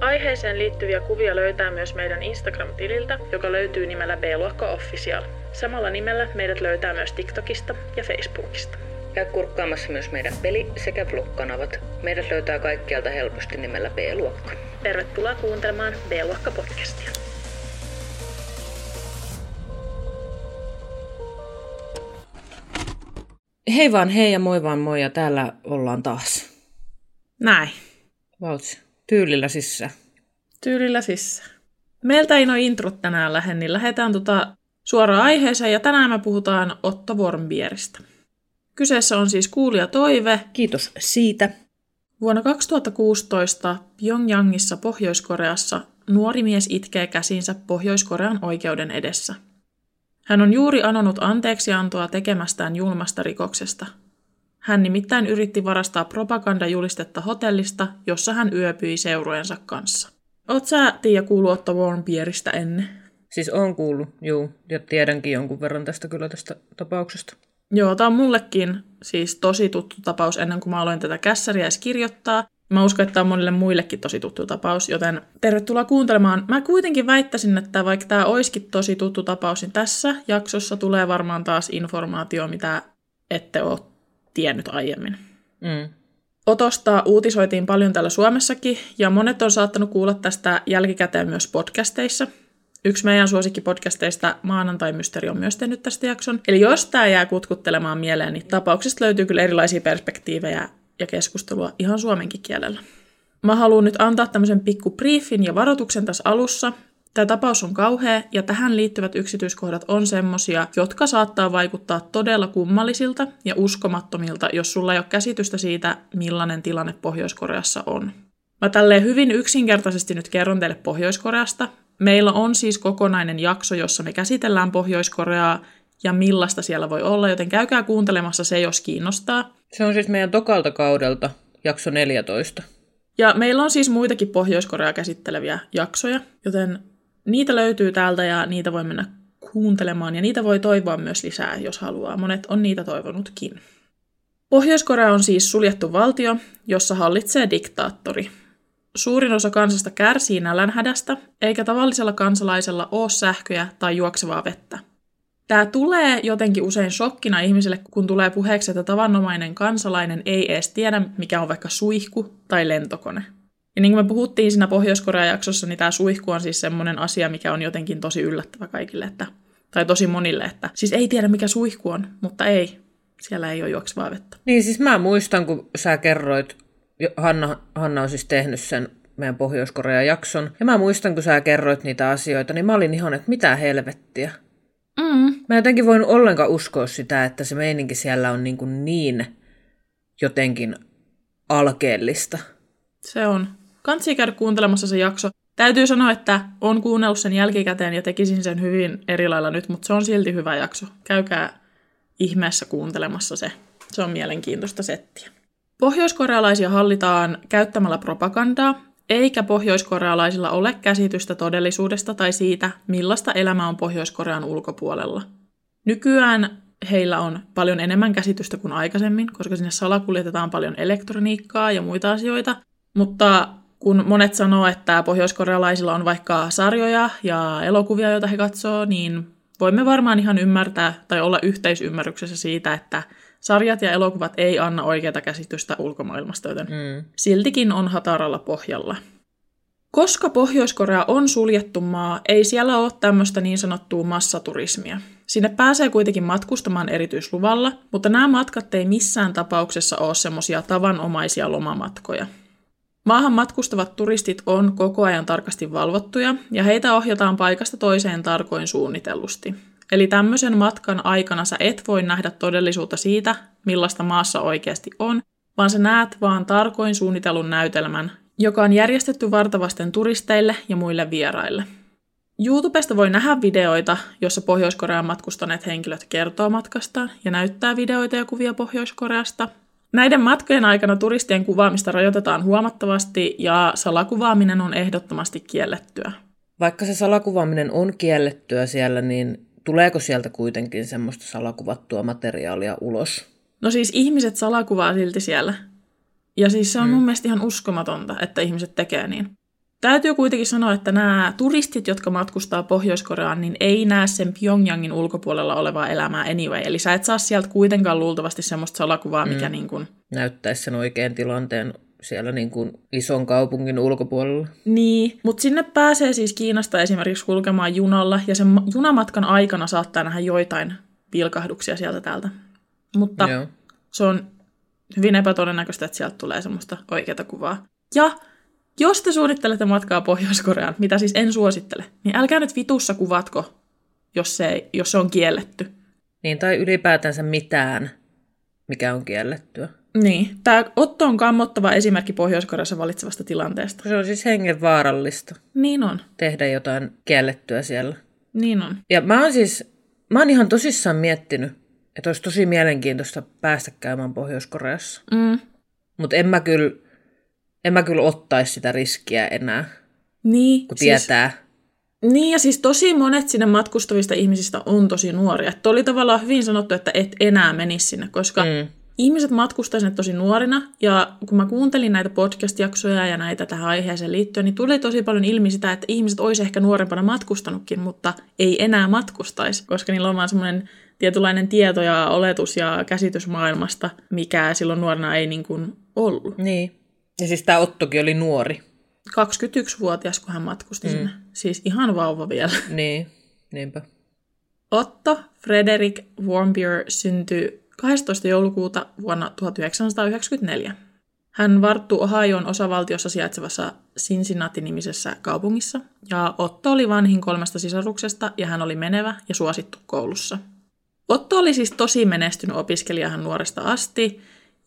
Aiheeseen liittyviä kuvia löytää myös meidän Instagram-tililtä, joka löytyy nimellä B-luokka Official. Samalla nimellä meidät löytää myös TikTokista ja Facebookista. Käy kurkkaamassa myös meidän peli- sekä vlog-kanavat. Meidät löytää kaikkialta helposti nimellä B-luokka. Tervetuloa kuuntelemaan B-luokka podcastia. Hei vaan hei ja moi vaan moi ja täällä ollaan taas. Näin. Vauts, tyylillä sissä. Tyylillä sissä. Meiltä ei noin introt tänään lähde, niin lähdetään tota suoraan aiheeseen ja tänään me puhutaan Otto Warmbieristä. Kyseessä on siis kuulija toive. Kiitos siitä. Vuonna 2016 Pyongyangissa Pohjois-Koreassa nuori mies itkee käsinsä Pohjois-Korean oikeuden edessä. Hän on juuri anonut anteeksiantoa tekemästään julmasta rikoksesta. Hän nimittäin yritti varastaa propagandajulistetta hotellista, jossa hän yöpyi seurojensa kanssa. Oot sä, Tiia, kuullut Otto Warmbieristä ennen? Siis on kuullut, juu, ja tiedänkin jonkun verran tästä kyllä tästä tapauksesta. Joo, tää on mullekin siis tosi tuttu tapaus ennen kuin mä aloin tätä kässäriä edes kirjoittaa. Mä uskon, että tämä on monille muillekin tosi tuttu tapaus, joten tervetuloa kuuntelemaan. Mä kuitenkin väittäisin, että vaikka tämä olisikin tosi tuttu tapaus, niin tässä jaksossa tulee varmaan taas informaatio, mitä ette ole tiennyt aiemmin. Mm. Otosta uutisoitiin paljon täällä Suomessakin, ja monet on saattanut kuulla tästä jälkikäteen myös podcasteissa. Yksi meidän suosikkipodcasteista Maanantai Mysteri on myös tehnyt tästä jakson. Eli jos tämä jää kutkuttelemaan mieleen, niin tapauksesta löytyy kyllä erilaisia perspektiivejä ja keskustelua ihan suomenkin kielellä. Mä haluan nyt antaa tämmöisen pikku briefin ja varoituksen tässä alussa. Tämä tapaus on kauhea ja tähän liittyvät yksityiskohdat on semmosia, jotka saattaa vaikuttaa todella kummallisilta ja uskomattomilta, jos sulla ei ole käsitystä siitä, millainen tilanne Pohjois-Koreassa on. Mä tälleen hyvin yksinkertaisesti nyt kerron teille Pohjois-Koreasta. Meillä on siis kokonainen jakso, jossa me käsitellään Pohjois-Koreaa ja millaista siellä voi olla, joten käykää kuuntelemassa se, jos kiinnostaa. Se on siis meidän tokalta kaudelta, jakso 14. Ja meillä on siis muitakin Pohjois-Koreaa käsitteleviä jaksoja, joten niitä löytyy täältä ja niitä voi mennä kuuntelemaan ja niitä voi toivoa myös lisää, jos haluaa. Monet on niitä toivonutkin. Pohjois-Korea on siis suljettu valtio, jossa hallitsee diktaattori. Suurin osa kansasta kärsii nälänhädästä, eikä tavallisella kansalaisella ole sähköjä tai juoksevaa vettä. Tämä tulee jotenkin usein shokkina ihmiselle, kun tulee puheeksi, että tavanomainen kansalainen ei edes tiedä, mikä on vaikka suihku tai lentokone. Ja niin kuin me puhuttiin siinä Pohjois-Korean jaksossa, niin tämä suihku on siis semmoinen asia, mikä on jotenkin tosi yllättävä kaikille, että, tai tosi monille, että siis ei tiedä mikä suihku on, mutta ei, siellä ei ole juoksevaa vettä. Niin siis mä muistan, kun sä kerroit, Hanna, Hanna on siis tehnyt sen meidän Pohjois-Korean jakson, ja mä muistan, kun sä kerroit niitä asioita, niin mä olin ihan, että mitä helvettiä. Mm. Mä en jotenkin voinut ollenkaan uskoa sitä, että se meininki siellä on niin, kuin niin jotenkin alkeellista. Se on. Kansi käydä kuuntelemassa se jakso. Täytyy sanoa, että on kuunnellut sen jälkikäteen ja tekisin sen hyvin eri lailla nyt, mutta se on silti hyvä jakso. Käykää ihmeessä kuuntelemassa se. Se on mielenkiintoista settiä. Pohjoiskorealaisia hallitaan käyttämällä propagandaa, eikä pohjoiskorealaisilla ole käsitystä todellisuudesta tai siitä, millaista elämä on Pohjois-Korean ulkopuolella. Nykyään heillä on paljon enemmän käsitystä kuin aikaisemmin, koska sinne salakuljetetaan paljon elektroniikkaa ja muita asioita. Mutta kun monet sanoo, että pohjoiskorealaisilla on vaikka sarjoja ja elokuvia, joita he katsoo, niin voimme varmaan ihan ymmärtää tai olla yhteisymmärryksessä siitä, että sarjat ja elokuvat ei anna oikeaa käsitystä ulkomaailmasta, joten Mm. siltikin on hataralla pohjalla. Koska Pohjois-Korea on suljettu maa, ei siellä ole tämmöistä niin sanottua massaturismia. Sinne pääsee kuitenkin matkustamaan erityisluvalla, mutta nämä matkat ei missään tapauksessa ole semmoisia tavanomaisia lomamatkoja. Maahan matkustavat turistit on koko ajan tarkasti valvottuja ja heitä ohjataan paikasta toiseen tarkoin suunnitellusti. Eli tämmöisen matkan aikana sä et voi nähdä todellisuutta siitä, millaista maassa oikeasti on, vaan sä näet vaan tarkoin suunnitellun näytelmän, joka on järjestetty vartavasten turisteille ja muille vieraille. YouTubesta voi nähdä videoita, jossa Pohjois-Koreaan matkustaneet henkilöt kertoo matkastaan ja näyttää videoita ja kuvia Pohjois-Koreasta. Näiden matkojen aikana turistien kuvaamista rajoitetaan huomattavasti ja salakuvaaminen on ehdottomasti kiellettyä. Vaikka se salakuvaaminen on kiellettyä siellä, niin tuleeko sieltä kuitenkin semmoista salakuvattua materiaalia ulos? No siis ihmiset salakuvaa silti siellä. Ja siis se on mm. mun mielestä ihan uskomatonta, että ihmiset tekee niin. Täytyy kuitenkin sanoa, että nämä turistit, jotka matkustaa Pohjois-Koreaan, niin ei näe sen Pyongyangin ulkopuolella olevaa elämää anyway. Eli sä et saa sieltä kuitenkaan luultavasti semmoista salakuvaa, mikä mm. niin kuin... Näyttäisi sen oikean tilanteen siellä niin kuin ison kaupungin ulkopuolella. Niin, mutta sinne pääsee siis Kiinasta esimerkiksi kulkemaan junalla, ja sen junamatkan aikana saattaa nähdä joitain pilkahduksia sieltä täältä. Mutta Joo. se on hyvin epätodennäköistä, että sieltä tulee semmoista oikeata kuvaa. Ja jos te suunnittelette matkaa Pohjois-Koreaan, mitä siis en suosittele, niin älkää nyt vitussa kuvatko, jos se, jos se on kielletty. Niin, tai ylipäätänsä mitään, mikä on kiellettyä. Niin. Tämä Otto on kammottava esimerkki Pohjois-Koreassa valitsevasta tilanteesta. Se on siis hengenvaarallista. Niin on. Tehdä jotain kiellettyä siellä. Niin on. Ja mä oon siis, mä oon ihan tosissaan miettinyt, että olisi tosi mielenkiintoista päästä käymään Pohjois-Koreassa. Mm. Mutta en mä kyllä en mä kyllä ottaisi sitä riskiä enää, niin, kun tietää. Siis, niin, ja siis tosi monet sinne matkustavista ihmisistä on tosi nuoria. Että oli tavallaan hyvin sanottu, että et enää menisi sinne, koska mm. ihmiset matkustaa sinne tosi nuorina. Ja kun mä kuuntelin näitä podcast-jaksoja ja näitä tähän aiheeseen liittyen, niin tuli tosi paljon ilmi sitä, että ihmiset olisi ehkä nuorempana matkustanutkin, mutta ei enää matkustaisi, koska niillä on vaan semmoinen tietynlainen tieto ja oletus ja käsitys maailmasta, mikä silloin nuorena ei niin kuin ollut. Niin. Ja siis tämä Ottokin oli nuori. 21-vuotias, kun hän matkusti mm. sinne. Siis ihan vauva vielä. Niin, niinpä. Otto Frederick Warmbier syntyi 12. joulukuuta vuonna 1994. Hän varttui Ohioon osavaltiossa sijaitsevassa Cincinnati-nimisessä kaupungissa, ja Otto oli vanhin kolmesta sisaruksesta, ja hän oli menevä ja suosittu koulussa. Otto oli siis tosi menestynyt opiskelijahan nuoresta asti,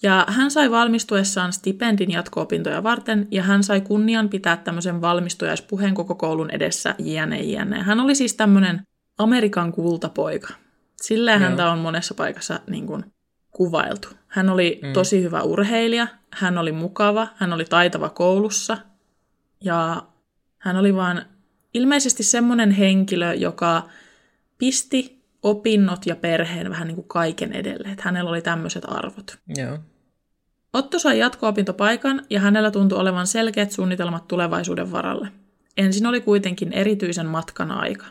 ja hän sai valmistuessaan stipendin jatko-opintoja varten, ja hän sai kunnian pitää tämmöisen valmistujaispuheen koko koulun edessä, jne, jne. Hän oli siis tämmöinen Amerikan kultapoika. Silleen Joo. häntä on monessa paikassa niin kuin, kuvailtu. Hän oli mm. tosi hyvä urheilija, hän oli mukava, hän oli taitava koulussa, ja hän oli vaan ilmeisesti semmoinen henkilö, joka pisti opinnot ja perheen vähän niin kuin kaiken edelle. Että hänellä oli tämmöiset arvot. Joo. Otto sai jatko-opintopaikan ja hänellä tuntui olevan selkeät suunnitelmat tulevaisuuden varalle. Ensin oli kuitenkin erityisen matkan aika.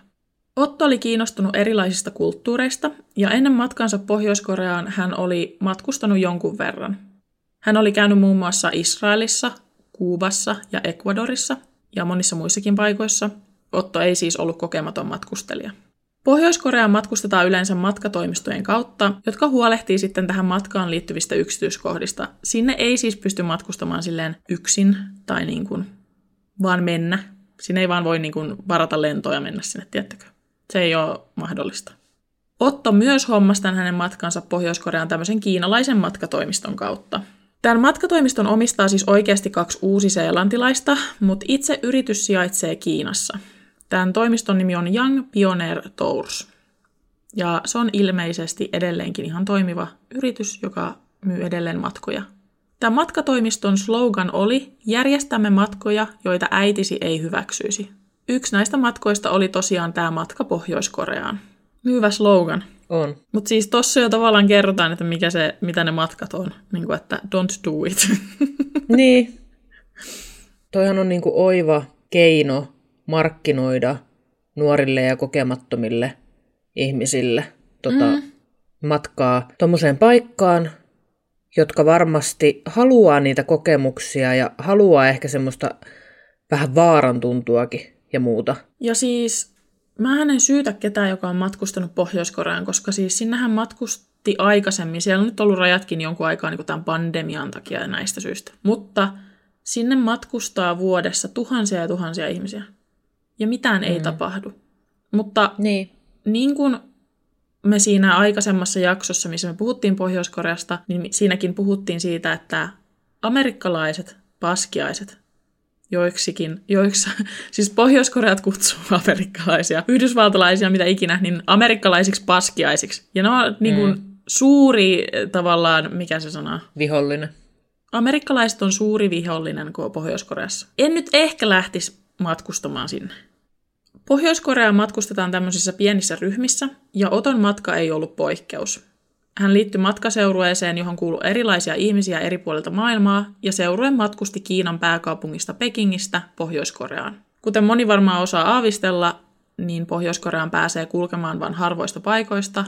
Otto oli kiinnostunut erilaisista kulttuureista ja ennen matkansa Pohjois-Koreaan hän oli matkustanut jonkun verran. Hän oli käynyt muun muassa Israelissa, Kuubassa ja Ecuadorissa ja monissa muissakin paikoissa. Otto ei siis ollut kokematon matkustelija. Pohjois-Koreaan matkustetaan yleensä matkatoimistojen kautta, jotka huolehtii sitten tähän matkaan liittyvistä yksityiskohdista. Sinne ei siis pysty matkustamaan silleen yksin tai niin kuin vaan mennä. Sinne ei vaan voi niin kuin varata lentoja ja mennä sinne, tiettäkö? Se ei ole mahdollista. Otto myös hommasi tämän hänen matkansa Pohjois-Koreaan tämmöisen kiinalaisen matkatoimiston kautta. Tämän matkatoimiston omistaa siis oikeasti kaksi uusi-seelantilaista, mutta itse yritys sijaitsee Kiinassa – Tämän toimiston nimi on Young Pioneer Tours. Ja se on ilmeisesti edelleenkin ihan toimiva yritys, joka myy edelleen matkoja. Tämän matkatoimiston slogan oli Järjestämme matkoja, joita äitisi ei hyväksyisi. Yksi näistä matkoista oli tosiaan tämä matka Pohjois-Koreaan. Myyvä slogan. On. Mutta siis tossa jo tavallaan kerrotaan, että mikä se, mitä ne matkat on. Niin kuin, että don't do it. niin. Toihan on niin kuin oiva keino markkinoida nuorille ja kokemattomille ihmisille tota, mm. matkaa tuommoiseen paikkaan, jotka varmasti haluaa niitä kokemuksia ja haluaa ehkä semmoista vähän vaaran tuntuakin ja muuta. Ja siis mä en syytä ketään, joka on matkustanut Pohjois-Koreaan, koska siis sinnehän matkusti aikaisemmin. Siellä on nyt ollut rajatkin jonkun aikaa niin tämän pandemian takia ja näistä syistä. Mutta sinne matkustaa vuodessa tuhansia ja tuhansia ihmisiä ja mitään ei mm. tapahdu. Mutta niin. niin kuin me siinä aikaisemmassa jaksossa, missä me puhuttiin Pohjois-Koreasta, niin siinäkin puhuttiin siitä, että amerikkalaiset paskiaiset joiksikin, joiksi, siis Pohjois-Koreat kutsuu amerikkalaisia, yhdysvaltalaisia, mitä ikinä, niin amerikkalaisiksi paskiaisiksi. Ja ne on niin kuin, mm. suuri tavallaan, mikä se sana? Vihollinen. Amerikkalaiset on suuri vihollinen kuin Pohjois-Koreassa. En nyt ehkä lähtisi matkustamaan sinne. Pohjois-Koreaan matkustetaan tämmöisissä pienissä ryhmissä, ja Oton matka ei ollut poikkeus. Hän liittyi matkaseurueeseen, johon kuului erilaisia ihmisiä eri puolilta maailmaa, ja seurue matkusti Kiinan pääkaupungista Pekingistä Pohjois-Koreaan. Kuten moni varmaan osaa aavistella, niin Pohjois-Koreaan pääsee kulkemaan vain harvoista paikoista.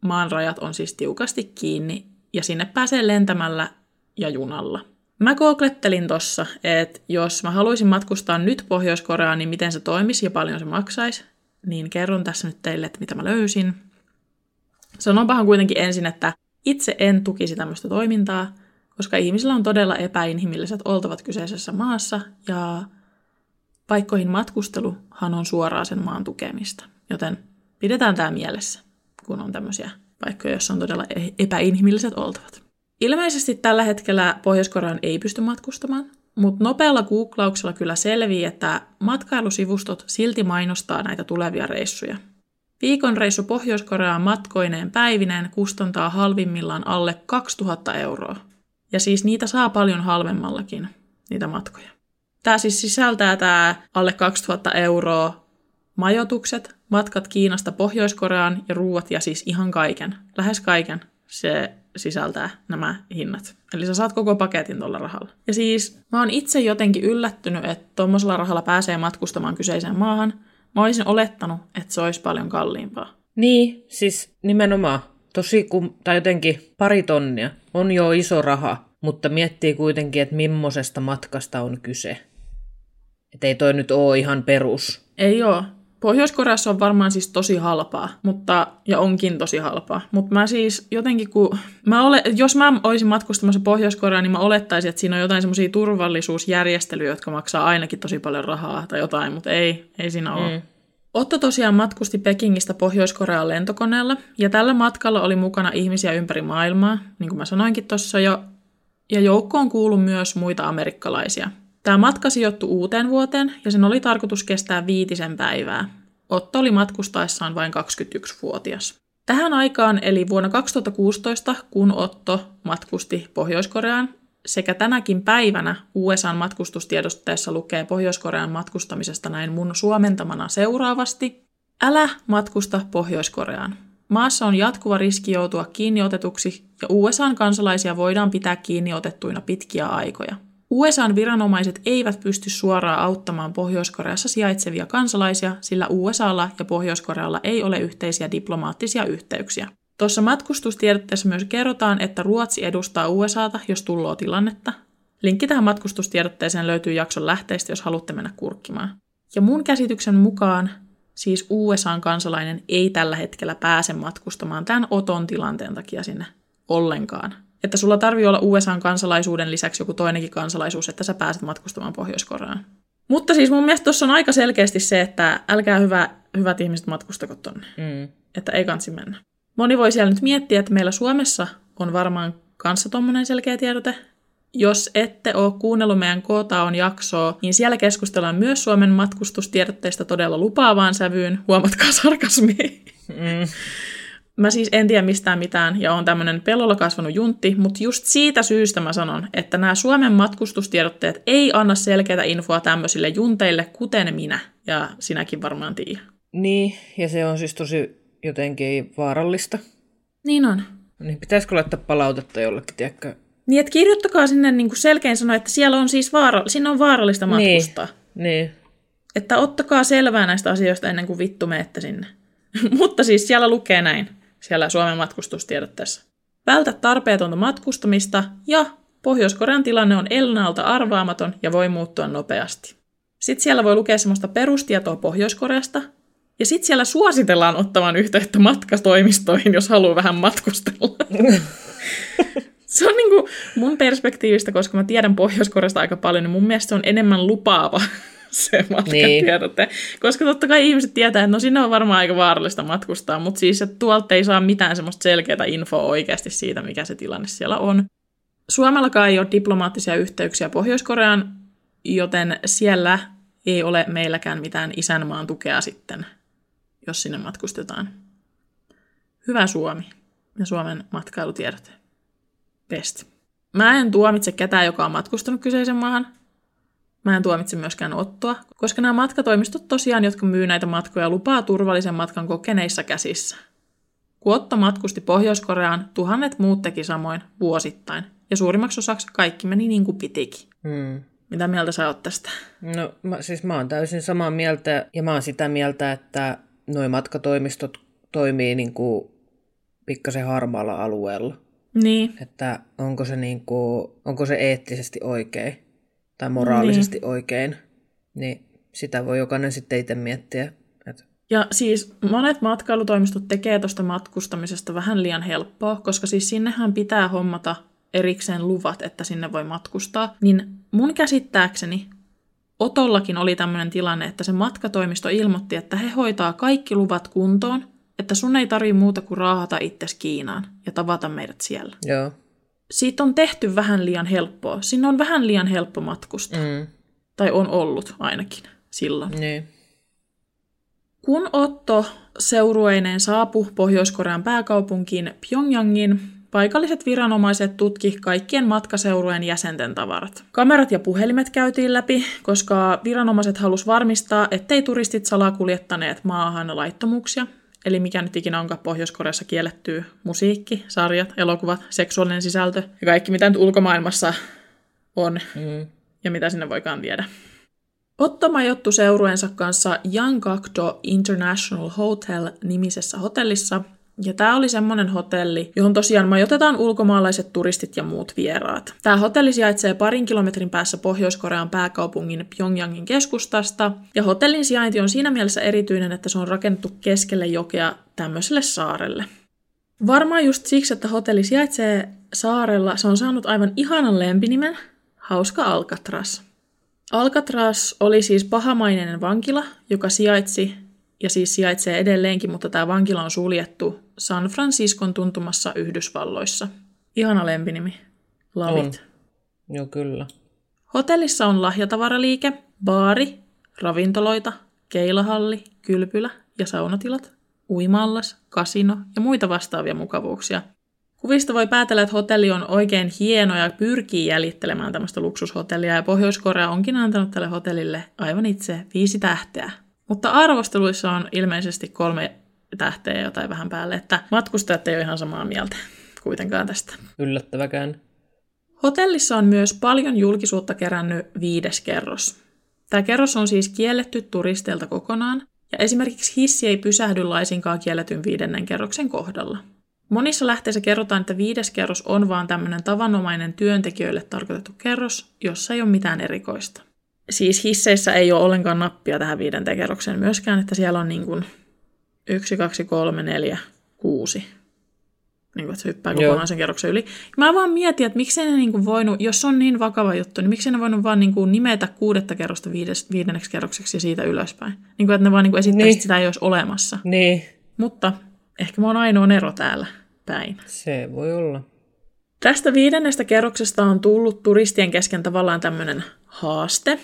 Maan rajat on siis tiukasti kiinni, ja sinne pääsee lentämällä ja junalla. Mä googlettelin tossa, että jos mä haluaisin matkustaa nyt Pohjois-Koreaan, niin miten se toimisi ja paljon se maksaisi, niin kerron tässä nyt teille, että mitä mä löysin. Sanonpahan kuitenkin ensin, että itse en tukisi tämmöistä toimintaa, koska ihmisillä on todella epäinhimilliset oltavat kyseisessä maassa ja paikkoihin matkusteluhan on suoraan sen maan tukemista. Joten pidetään tämä mielessä, kun on tämmöisiä paikkoja, joissa on todella e- epäinhimilliset oltavat. Ilmeisesti tällä hetkellä pohjois ei pysty matkustamaan, mutta nopealla googlauksella kyllä selvii, että matkailusivustot silti mainostaa näitä tulevia reissuja. Viikon reissu Pohjois-Koreaan matkoineen päivineen kustantaa halvimmillaan alle 2000 euroa. Ja siis niitä saa paljon halvemmallakin, niitä matkoja. Tämä siis sisältää tämä alle 2000 euroa majoitukset, matkat Kiinasta Pohjois-Koreaan ja ruuat ja siis ihan kaiken, lähes kaiken se sisältää nämä hinnat. Eli sä saat koko paketin tuolla rahalla. Ja siis mä oon itse jotenkin yllättynyt, että tuommoisella rahalla pääsee matkustamaan kyseiseen maahan. Mä olisin olettanut, että se olisi paljon kalliimpaa. Niin, siis nimenomaan. Tosi kum, tai jotenkin pari tonnia on jo iso raha, mutta miettii kuitenkin, että millaisesta matkasta on kyse. Että ei toi nyt ole ihan perus. Ei oo. Pohjois-Koreassa on varmaan siis tosi halpaa, mutta, ja onkin tosi halpaa. Mutta mä siis jotenkin, kun mä ole, jos mä olisin matkustamassa Pohjois-Koreaan, niin mä olettaisin, että siinä on jotain semmoisia turvallisuusjärjestelyjä, jotka maksaa ainakin tosi paljon rahaa tai jotain, mutta ei, ei siinä ole. Mm. Otto tosiaan matkusti Pekingistä Pohjois-Korean lentokoneella, ja tällä matkalla oli mukana ihmisiä ympäri maailmaa, niin kuin mä sanoinkin tuossa jo, ja joukkoon kuului myös muita amerikkalaisia – Tämä matka sijoittui uuteen vuoteen ja sen oli tarkoitus kestää viitisen päivää. Otto oli matkustaessaan vain 21-vuotias. Tähän aikaan, eli vuonna 2016, kun Otto matkusti Pohjois-Koreaan, sekä tänäkin päivänä USAn matkustustiedotteessa lukee Pohjois-Korean matkustamisesta näin mun suomentamana seuraavasti. Älä matkusta Pohjois-Koreaan. Maassa on jatkuva riski joutua kiinniotetuksi ja USAn kansalaisia voidaan pitää kiinniotettuina pitkiä aikoja. USAn viranomaiset eivät pysty suoraan auttamaan Pohjois-Koreassa sijaitsevia kansalaisia, sillä USAlla ja Pohjois-Korealla ei ole yhteisiä diplomaattisia yhteyksiä. Tuossa matkustustiedotteessa myös kerrotaan, että Ruotsi edustaa USAta, jos tulloo tilannetta. Linkki tähän matkustustiedotteeseen löytyy jakson lähteistä, jos haluatte mennä kurkkimaan. Ja mun käsityksen mukaan siis USAn kansalainen ei tällä hetkellä pääse matkustamaan tämän oton tilanteen takia sinne ollenkaan että sulla tarvii olla USA-kansalaisuuden lisäksi joku toinenkin kansalaisuus, että sä pääset matkustamaan Pohjois-Koreaan. Mutta siis mun mielestä tuossa on aika selkeästi se, että älkää hyvä, hyvät ihmiset matkustako tonne. Mm. Että ei kansi mennä. Moni voi siellä nyt miettiä, että meillä Suomessa on varmaan kanssa tuommoinen selkeä tiedote. Jos ette ole kuunnellut meidän Kootaon jaksoa, niin siellä keskustellaan myös Suomen matkustustiedotteista todella lupaavaan sävyyn. Huomatkaa sarkasmi. Mm. Mä siis en tiedä mistään mitään ja on tämmöinen pellolla kasvanut juntti, mutta just siitä syystä mä sanon, että nämä Suomen matkustustiedotteet ei anna selkeää infoa tämmöisille junteille, kuten minä. Ja sinäkin varmaan tiedä. Niin, ja se on siis tosi jotenkin vaarallista. Niin on. Niin pitäisikö laittaa palautetta jollekin, tiedätkö? Niin, että kirjoittakaa sinne niin kuin selkein sanoa, että siellä on siis vaara, siinä on vaarallista niin, matkustaa. Niin, niin. Että ottakaa selvää näistä asioista ennen kuin vittu meette sinne. Mutta siis siellä lukee näin siellä Suomen matkustustiedotteessa. Vältä tarpeetonta matkustamista ja Pohjois-Korean tilanne on ennalta arvaamaton ja voi muuttua nopeasti. Sitten siellä voi lukea semmoista perustietoa Pohjois-Koreasta, ja sitten siellä suositellaan ottamaan yhteyttä matkastoimistoihin, jos haluaa vähän matkustella. se on niinku mun perspektiivistä, koska mä tiedän Pohjois-Koreasta aika paljon, niin mun mielestä se on enemmän lupaava se matkatiedote. Niin. Koska totta kai ihmiset tietää, että no sinne on varmaan aika vaarallista matkustaa, mutta siis että tuolta ei saa mitään semmoista selkeää infoa oikeasti siitä, mikä se tilanne siellä on. Suomellakaan ei ole diplomaattisia yhteyksiä Pohjois-Koreaan, joten siellä ei ole meilläkään mitään isänmaan tukea sitten, jos sinne matkustetaan. Hyvä Suomi ja Suomen matkailutiedot. Best. Mä en tuomitse ketään, joka on matkustanut kyseisen maahan. Mä en tuomitse myöskään Ottoa, koska nämä matkatoimistot tosiaan, jotka myy näitä matkoja, lupaa turvallisen matkan kokeneissa käsissä. Kun Otto matkusti Pohjois-Koreaan, tuhannet muut teki samoin vuosittain. Ja suurimmaksi osaksi kaikki meni niin kuin pitikin. Hmm. Mitä mieltä sä oot tästä? No mä, siis mä oon täysin samaa mieltä ja mä oon sitä mieltä, että nuo matkatoimistot toimii niin kuin pikkasen harmaalla alueella. Niin, Että onko se, niin kuin, onko se eettisesti oikein tai moraalisesti niin. oikein. Niin sitä voi jokainen sitten itse miettiä. Ja siis monet matkailutoimistot tekee tuosta matkustamisesta vähän liian helppoa, koska siis sinnehän pitää hommata erikseen luvat, että sinne voi matkustaa. Niin mun käsittääkseni Otollakin oli tämmöinen tilanne, että se matkatoimisto ilmoitti, että he hoitaa kaikki luvat kuntoon, että sun ei tarvi muuta kuin raahata itses Kiinaan ja tavata meidät siellä. joo. Siitä on tehty vähän liian helppoa. Sinne on vähän liian helppo matkustaa. Mm, Tai on ollut ainakin silloin. niin. Kun Otto seurueineen saapui Pohjois-Korean pääkaupunkiin Pyongyangin, paikalliset viranomaiset tutki kaikkien matkaseurueen jäsenten tavarat. Kamerat ja puhelimet käytiin läpi, koska viranomaiset halusivat varmistaa, ettei turistit salakuljettaneet maahan laittomuuksia, eli mikä nyt ikinä onkaan Pohjois-Koreassa kiellettyä musiikki, sarjat, elokuvat, seksuaalinen sisältö ja kaikki mitä nyt ulkomaailmassa on Mm, ja mitä sinne voikaan viedä. Otto majoittui seurueensa kanssa Yangakdo International Hotel-nimisessä hotellissa, ja tämä oli semmoinen hotelli, johon tosiaan majoitetaan ulkomaalaiset turistit ja muut vieraat. Tämä hotelli sijaitsee parin kilometrin päässä Pohjois-Korean pääkaupungin Pyongyangin keskustasta, ja hotellin sijainti on siinä mielessä erityinen, että se on rakennettu keskelle jokea tämmöiselle saarelle. Varmaan just siksi, että hotelli sijaitsee saarella, se on saanut aivan ihanan lempinimen, hauska Alcatraz. Alcatraz oli siis pahamainen vankila, joka sijaitsi ja siis sijaitsee edelleenkin, mutta tämä vankila on suljettu San Franciscon tuntumassa Yhdysvalloissa. Ihana lempinimi. Love On. Joo, kyllä. Hotellissa on lahjatavaraliike, baari, ravintoloita, keilahalli, kylpylä ja saunatilat, uimallas, kasino ja muita vastaavia mukavuuksia. Kuvista voi päätellä, että hotelli on oikein hieno ja pyrkii jäljittelemään tämmöistä luksushotellia, ja Pohjois-Korea onkin antanut tälle hotellille aivan itse viisi tähteä. Mutta arvosteluissa on ilmeisesti kolme tähteä jotain vähän päälle, että matkustajat ei ole ihan samaa mieltä kuitenkaan tästä. Yllättäväkään. Hotellissa on myös paljon julkisuutta kerännyt viides kerros. Tämä kerros on siis kielletty turisteilta kokonaan, ja esimerkiksi hissi ei pysähdy laisinkaan kielletyn viidennen kerroksen kohdalla. Monissa lähteissä kerrotaan, että viides kerros on vaan tämmöinen tavanomainen työntekijöille tarkoitettu kerros, jossa ei ole mitään erikoista. Siis hisseissä ei ole ollenkaan nappia tähän viidenteen kerrokseen myöskään, että siellä on niin kuin 1, 2, 3, 4, 6 niin kuin, että se hyppää Joo. kokonaan sen kerroksen yli. Mä vaan mietin, että miksei ne niin kuin voinut, jos se on niin vakava juttu, niin miksei ne voinut vaan niin kuin nimetä kuudetta kerrosta viides, viidenneksi kerrokseksi ja siitä ylöspäin. Niin kuin, että ne vaan niin kuin esittäisi, Niin. sitä ei olisi olemassa. Niin, Mutta ehkä mä oon ainoa Nero täällä päin. se voi olla. Tästä viidennestä kerroksesta on tullut turistien kesken tavallaan tämmöinen haaste.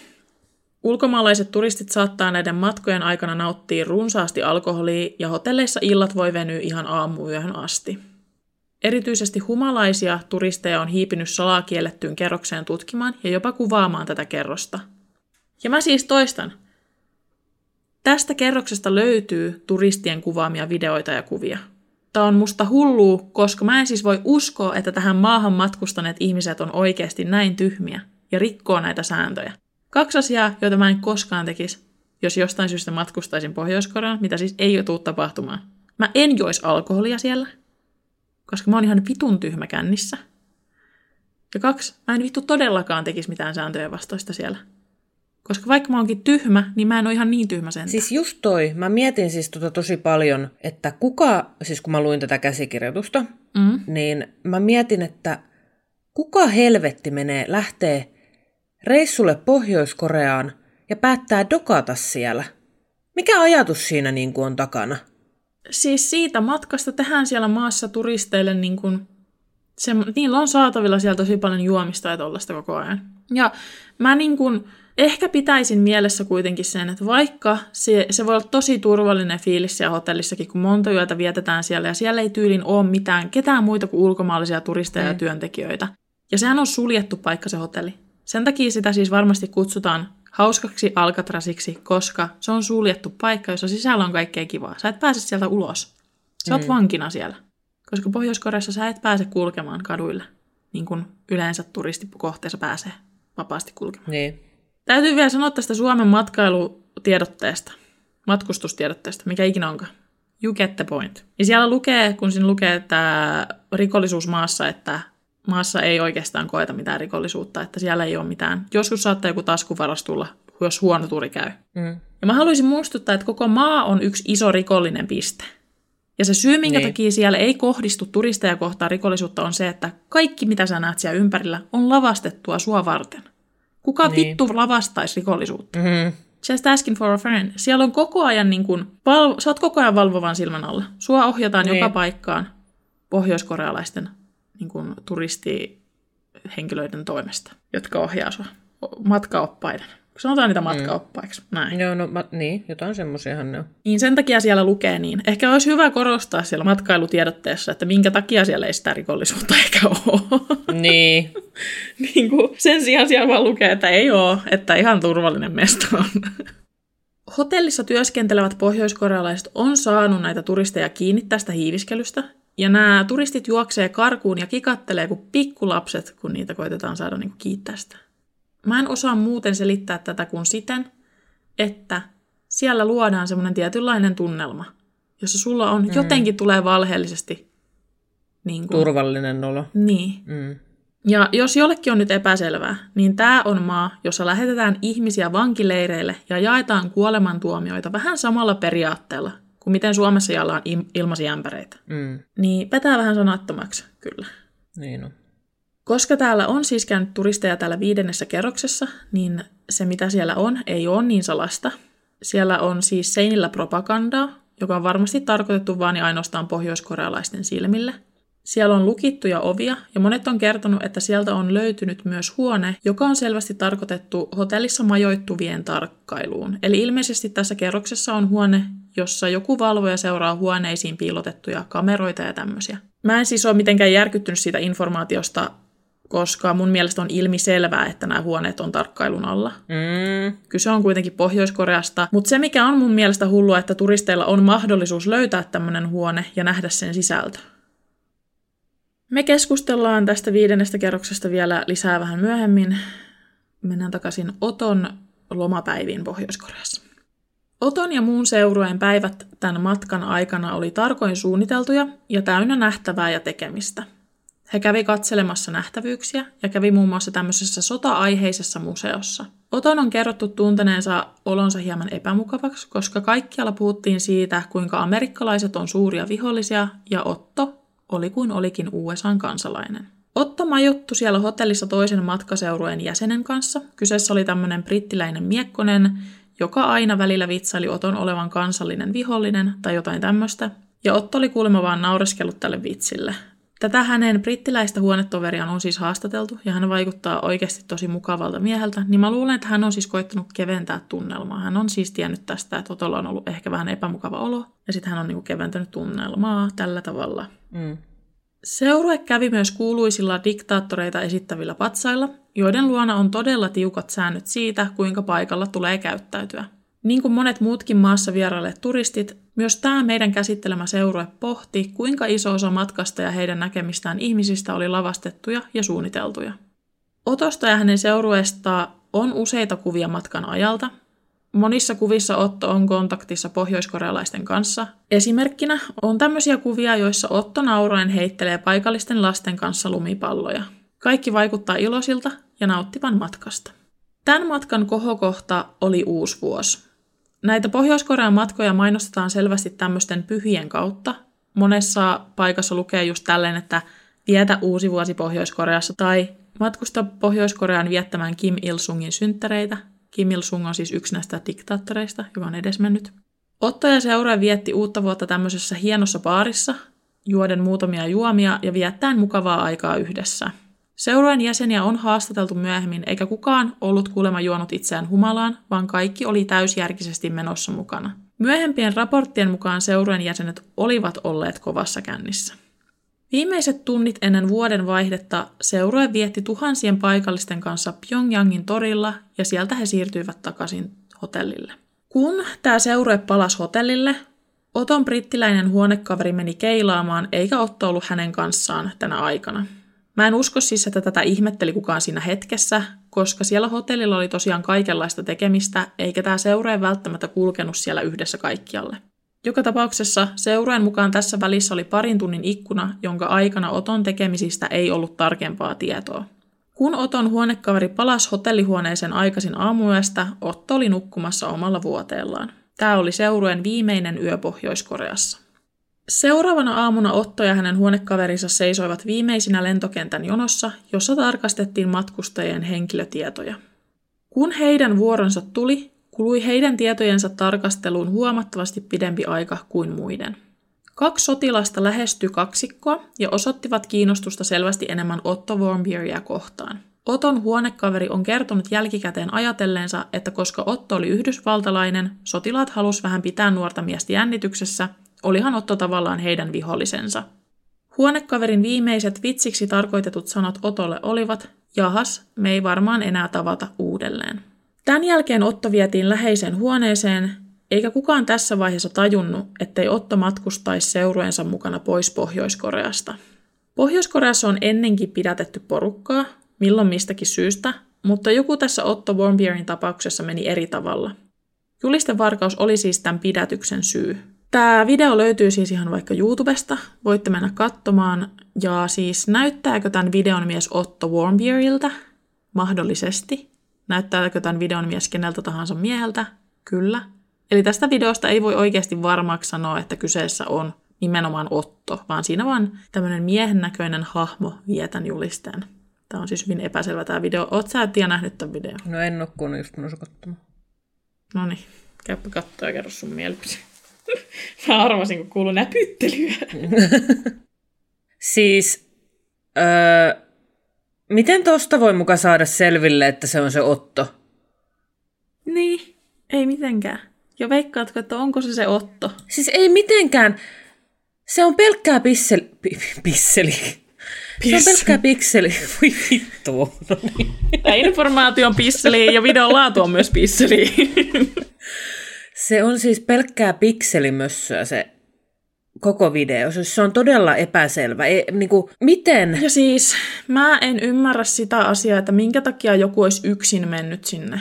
Ulkomaalaiset turistit saattaa näiden matkojen aikana nauttia runsaasti alkoholia ja hotelleissa illat voi venyä ihan aamuyöhön asti. Erityisesti humalaisia turisteja on hiipinyt salaa kiellettyyn kerrokseen tutkimaan ja jopa kuvaamaan tätä kerrosta. Ja mä siis toistan. Tästä kerroksesta löytyy turistien kuvaamia videoita ja kuvia. Tämä on musta hullua, koska mä en siis voi uskoa, että tähän maahan matkustaneet ihmiset on oikeasti näin tyhmiä ja rikkoo näitä sääntöjä. Kaksi asiaa, joita mä en koskaan tekisi, jos jostain syystä matkustaisin Pohjois-Koreaan, mitä siis ei tuu tapahtumaan. Mä en jois alkoholia siellä, koska mä oon ihan vitun tyhmä kännissä. Ja kaksi, mä en vittu todellakaan tekisi mitään sääntöjen vastoista siellä. Koska vaikka mä oonkin tyhmä, niin mä en ole ihan niin tyhmä sen. Siis just toi, mä mietin siis tota tosi paljon, että kuka, siis kun mä luin tätä käsikirjoitusta, Mm. niin mä mietin, että kuka helvetti menee, lähtee reissulle Pohjois-Koreaan ja päättää dokata siellä? Mikä ajatus siinä niin kuin on takana? Siis siitä matkasta tehdään siellä maassa turisteille niin kuin, se, niillä on saatavilla siellä tosi paljon juomista ja tollaista koko ajan. Ja mä niin kuin, ehkä pitäisin mielessä kuitenkin sen, että vaikka se, se voi olla tosi turvallinen fiilis siellä hotellissakin, kun monta yötä vietetään siellä ja siellä ei tyylin ole mitään, ketään muita kuin ulkomaalaisia turisteja mm. ja työntekijöitä. Ja sehän on suljettu paikka se hotelli. Sen takia sitä siis varmasti kutsutaan hauskaksi Alcatrasiksi, koska se on suljettu paikka, jossa sisällä on kaikkea kivaa. Sä et pääse sieltä ulos. Sä oot mm. vankina siellä. Koska Pohjois-Koreassa sä et pääse kulkemaan kaduille, niin kuin yleensä turistipukohteessa pääsee vapaasti kulkemaan. Niin. Täytyy vielä sanoa tästä Suomen matkailutiedotteesta, matkustustiedotteesta, mikä ikinä onkaan. You get the point. Ja siellä lukee, kun siinä lukee, että rikollisuus maassa, että maassa ei oikeastaan koeta mitään rikollisuutta, että siellä ei ole mitään. Joskus saattaa joku taskuvaras tulla, jos huono turi käy. Mm. Ja mä haluaisin muistuttaa, että koko maa on yksi iso rikollinen piste. Ja se syy, minkä niin. takia siellä ei kohdistu turisteja kohtaan rikollisuutta, on se, että kaikki, mitä sä näet siellä ympärillä, on lavastettua sua varten. Kuka niin. vittu lavastaisi rikollisuutta? Mm-hmm. Just asking for a friend. Siellä on koko ajan, niin kuin, val- sä oot koko ajan valvovan silmän alla. Sua ohjataan niin. joka paikkaan pohjoiskorealaisten niin kuin, turistihenkilöiden toimesta, jotka ohjaa sua matkaoppaiden. Sanotaan niitä mm. matkaoppaiksi. Mm. Näin. Joo, no ma- niin, jotain semmoisiahan ne on. Niin sen takia siellä lukee niin. Ehkä olisi hyvä korostaa siellä matkailutiedotteessa, että minkä takia siellä ei sitä rikollisuutta ehkä ole. Niin. niin kuin sen sijaan siellä vaan lukee, että ei ole, että ihan turvallinen mesta on. Hotellissa työskentelevät pohjoiskorealaiset on saanut näitä turisteja kiinni tästä hiiviskelystä, ja nämä turistit juoksee karkuun ja kikattelee kuin pikkulapset, kun niitä koitetaan saada niin kuin kiittää sitä. Mä en osaa muuten selittää tätä kuin siten, että siellä luodaan semmoinen tietynlainen tunnelma, jossa sulla on, mm. jotenkin tulee valheellisesti... Niin kuin, Turvallinen olo. Niin. Mm. Ja jos jollekin on nyt epäselvää, niin tämä on maa, jossa lähetetään ihmisiä vankileireille ja jaetaan kuolemantuomioita vähän samalla periaatteella kuin miten Suomessa jaellaan ilmasiämpäreitä. Mm. Niin petää vähän sanattomaksi, kyllä. Niin on. Koska täällä on siis käynyt turisteja täällä viidennessä kerroksessa, niin se mitä siellä on ei ole niin salasta. Siellä on siis seinillä propagandaa, joka on varmasti tarkoitettu vain ja ainoastaan pohjoiskorealaisten silmille. Siellä on lukittuja ovia ja monet on kertonut, että sieltä on löytynyt myös huone, joka on selvästi tarkoitettu hotellissa majoittuvien tarkkailuun. Eli ilmeisesti tässä kerroksessa on huone, jossa joku valvoja seuraa huoneisiin piilotettuja kameroita ja tämmöisiä. Mä en siis ole mitenkään järkyttynyt siitä informaatiosta, koska mun mielestä on ilmi selvää, että nämä huoneet on tarkkailun alla. Mm. Kyse on kuitenkin Pohjois-Koreasta, mutta se mikä on mun mielestä hullua, että turisteilla on mahdollisuus löytää tämmöinen huone ja nähdä sen sisältö. Me keskustellaan tästä viidennestä kerroksesta vielä lisää vähän myöhemmin. Mennään takaisin Oton lomapäiviin Pohjois-Koreassa. Oton ja muun seurueen päivät tämän matkan aikana oli tarkoin suunniteltuja ja täynnä nähtävää ja tekemistä – he kävi katselemassa nähtävyyksiä ja kävi muun muassa tämmöisessä sota-aiheisessa museossa. Oton on kerrottu tunteneensa olonsa hieman epämukavaksi, koska kaikkialla puhuttiin siitä, kuinka amerikkalaiset on suuria vihollisia ja Otto oli kuin olikin USAn kansalainen. Otto majottu siellä hotellissa toisen matkaseurueen jäsenen kanssa. Kyseessä oli tämmöinen brittiläinen miekkonen, joka aina välillä vitsaili Oton olevan kansallinen vihollinen tai jotain tämmöistä. Ja Otto oli kuulemma vaan naureskellut tälle vitsille. Tätä hänen brittiläistä huonetoveriaan on siis haastateltu ja hän vaikuttaa oikeasti tosi mukavalta mieheltä, niin mä luulen, että hän on siis koittanut keventää tunnelmaa. Hän on siis tiennyt tästä, että Otolla on ollut ehkä vähän epämukava olo ja sitten hän on niinku keventänyt tunnelmaa tällä tavalla. Mm. Seurue kävi myös kuuluisilla diktaattoreita esittävillä patsailla, joiden luona on todella tiukat säännöt siitä, kuinka paikalla tulee käyttäytyä. Niin kuin monet muutkin maassa vierailleet turistit, myös tämä meidän käsittelemä seurue pohti, kuinka iso osa matkasta ja heidän näkemistään ihmisistä oli lavastettuja ja suunniteltuja. Otosta ja hänen seurueesta on useita kuvia matkan ajalta. Monissa kuvissa Otto on kontaktissa pohjoiskorealaisten kanssa. Esimerkkinä on tämmöisiä kuvia, joissa Otto nauraen heittelee paikallisten lasten kanssa lumipalloja. Kaikki vaikuttaa iloisilta ja nauttivan matkasta. Tämän matkan kohokohta oli uusi vuosi. Näitä Pohjois-Korean matkoja mainostetaan selvästi tämmöisten pyhien kautta. Monessa paikassa lukee just tälleen, että vietä uusi vuosi Pohjois-Koreassa tai matkusta Pohjois-Korean viettämään Kim Il-sungin synttäreitä. Kim Il-sung on siis yksi näistä diktaattoreista, joka on edesmennyt. Otto ja seura vietti uutta vuotta tämmöisessä hienossa baarissa, juoden muutamia juomia ja viettäen mukavaa aikaa yhdessä. Seurojen jäseniä on haastateltu myöhemmin, eikä kukaan ollut kuulemma juonut itseään humalaan, vaan kaikki oli täysjärkisesti menossa mukana. Myöhempien raporttien mukaan seurojen jäsenet olivat olleet kovassa kännissä. Viimeiset tunnit ennen vuoden vaihdetta seurue vietti tuhansien paikallisten kanssa Pyongyangin torilla ja sieltä he siirtyivät takaisin hotellille. Kun tämä seurue palasi hotellille, Oton brittiläinen huonekaveri meni keilaamaan, eikä Otto ollut hänen kanssaan tänä aikana. Mä en usko siis, että tätä ihmetteli kukaan siinä hetkessä, koska siellä hotellilla oli tosiaan kaikenlaista tekemistä, eikä tämä seurue välttämättä kulkenut siellä yhdessä kaikkialle. Joka tapauksessa seurojen mukaan tässä välissä oli parin tunnin ikkuna, jonka aikana Oton tekemisistä ei ollut tarkempaa tietoa. Kun Oton huonekaveri palasi hotellihuoneeseen aikaisin aamuyöstä, Otto oli nukkumassa omalla vuoteellaan. Tämä oli seurueen viimeinen yö Pohjois-Koreassa. Seuraavana aamuna Otto ja hänen huonekaverinsa seisoivat viimeisinä lentokentän jonossa, jossa tarkastettiin matkustajien henkilötietoja. Kun heidän vuoronsa tuli, kului heidän tietojensa tarkasteluun huomattavasti pidempi aika kuin muiden. Kaksi sotilasta lähestyi kaksikkoa ja osoittivat kiinnostusta selvästi enemmän Otto Warmbieria kohtaan. Oton huonekaveri on kertonut jälkikäteen ajatelleensa, että koska Otto oli yhdysvaltalainen, sotilaat halusivat vähän pitää nuorta miestä jännityksessä, olihan Otto tavallaan heidän vihollisensa. Huonekaverin viimeiset vitsiksi tarkoitetut sanat Otolle olivat, jahas, me ei varmaan enää tavata uudelleen. Tämän jälkeen Otto vietiin läheiseen huoneeseen, eikä kukaan tässä vaiheessa tajunnut, ettei Otto matkustaisi seurueensa mukana pois Pohjois-Koreasta. Pohjois-Koreassa on ennenkin pidätetty porukkaa, milloin mistäkin syystä, mutta joku tässä Otto Warmbierin tapauksessa meni eri tavalla. Julistevarkaus oli siis tämän pidätyksen syy. Tämä video löytyy siis ihan vaikka YouTubesta, voitte mennä katsomaan. Ja siis näyttääkö tämän videon mies Otto Warmbieriltä? Mahdollisesti. Näyttääkö tämän videon mies keneltä tahansa mieheltä? Kyllä. Eli tästä videosta ei voi oikeasti varmaksi sanoa, että kyseessä on nimenomaan Otto, vaan siinä vaan tämmöinen miehen näköinen hahmo vietän julisteen. Tämä on siis hyvin epäselvä tämä video. Oot sä Tia nähnyt tämän videon? No en ole, kun just menossa katsomaan. No niin, käypä katsoa ja kerro sun mielipisi. Mä arvasin, kun kuuluu näpyttelyä. siis, öö, miten tosta voi muka saada selville, että se on se Otto? Niin, ei mitenkään. Ja veikkaatko, että onko se se Otto? Siis ei mitenkään. Se on pelkkää pisseli. pisseli. Se on pelkkää pikseli. Voi vittu. No niin. Tämä informaatio on pisseli ja videon laatu on myös pisseli. Se on siis pelkkää pikselimössöä se koko video. Se on todella epäselvä. Ei, niin kuin, miten? Ja siis mä en ymmärrä sitä asiaa, että minkä takia joku olisi yksin mennyt sinne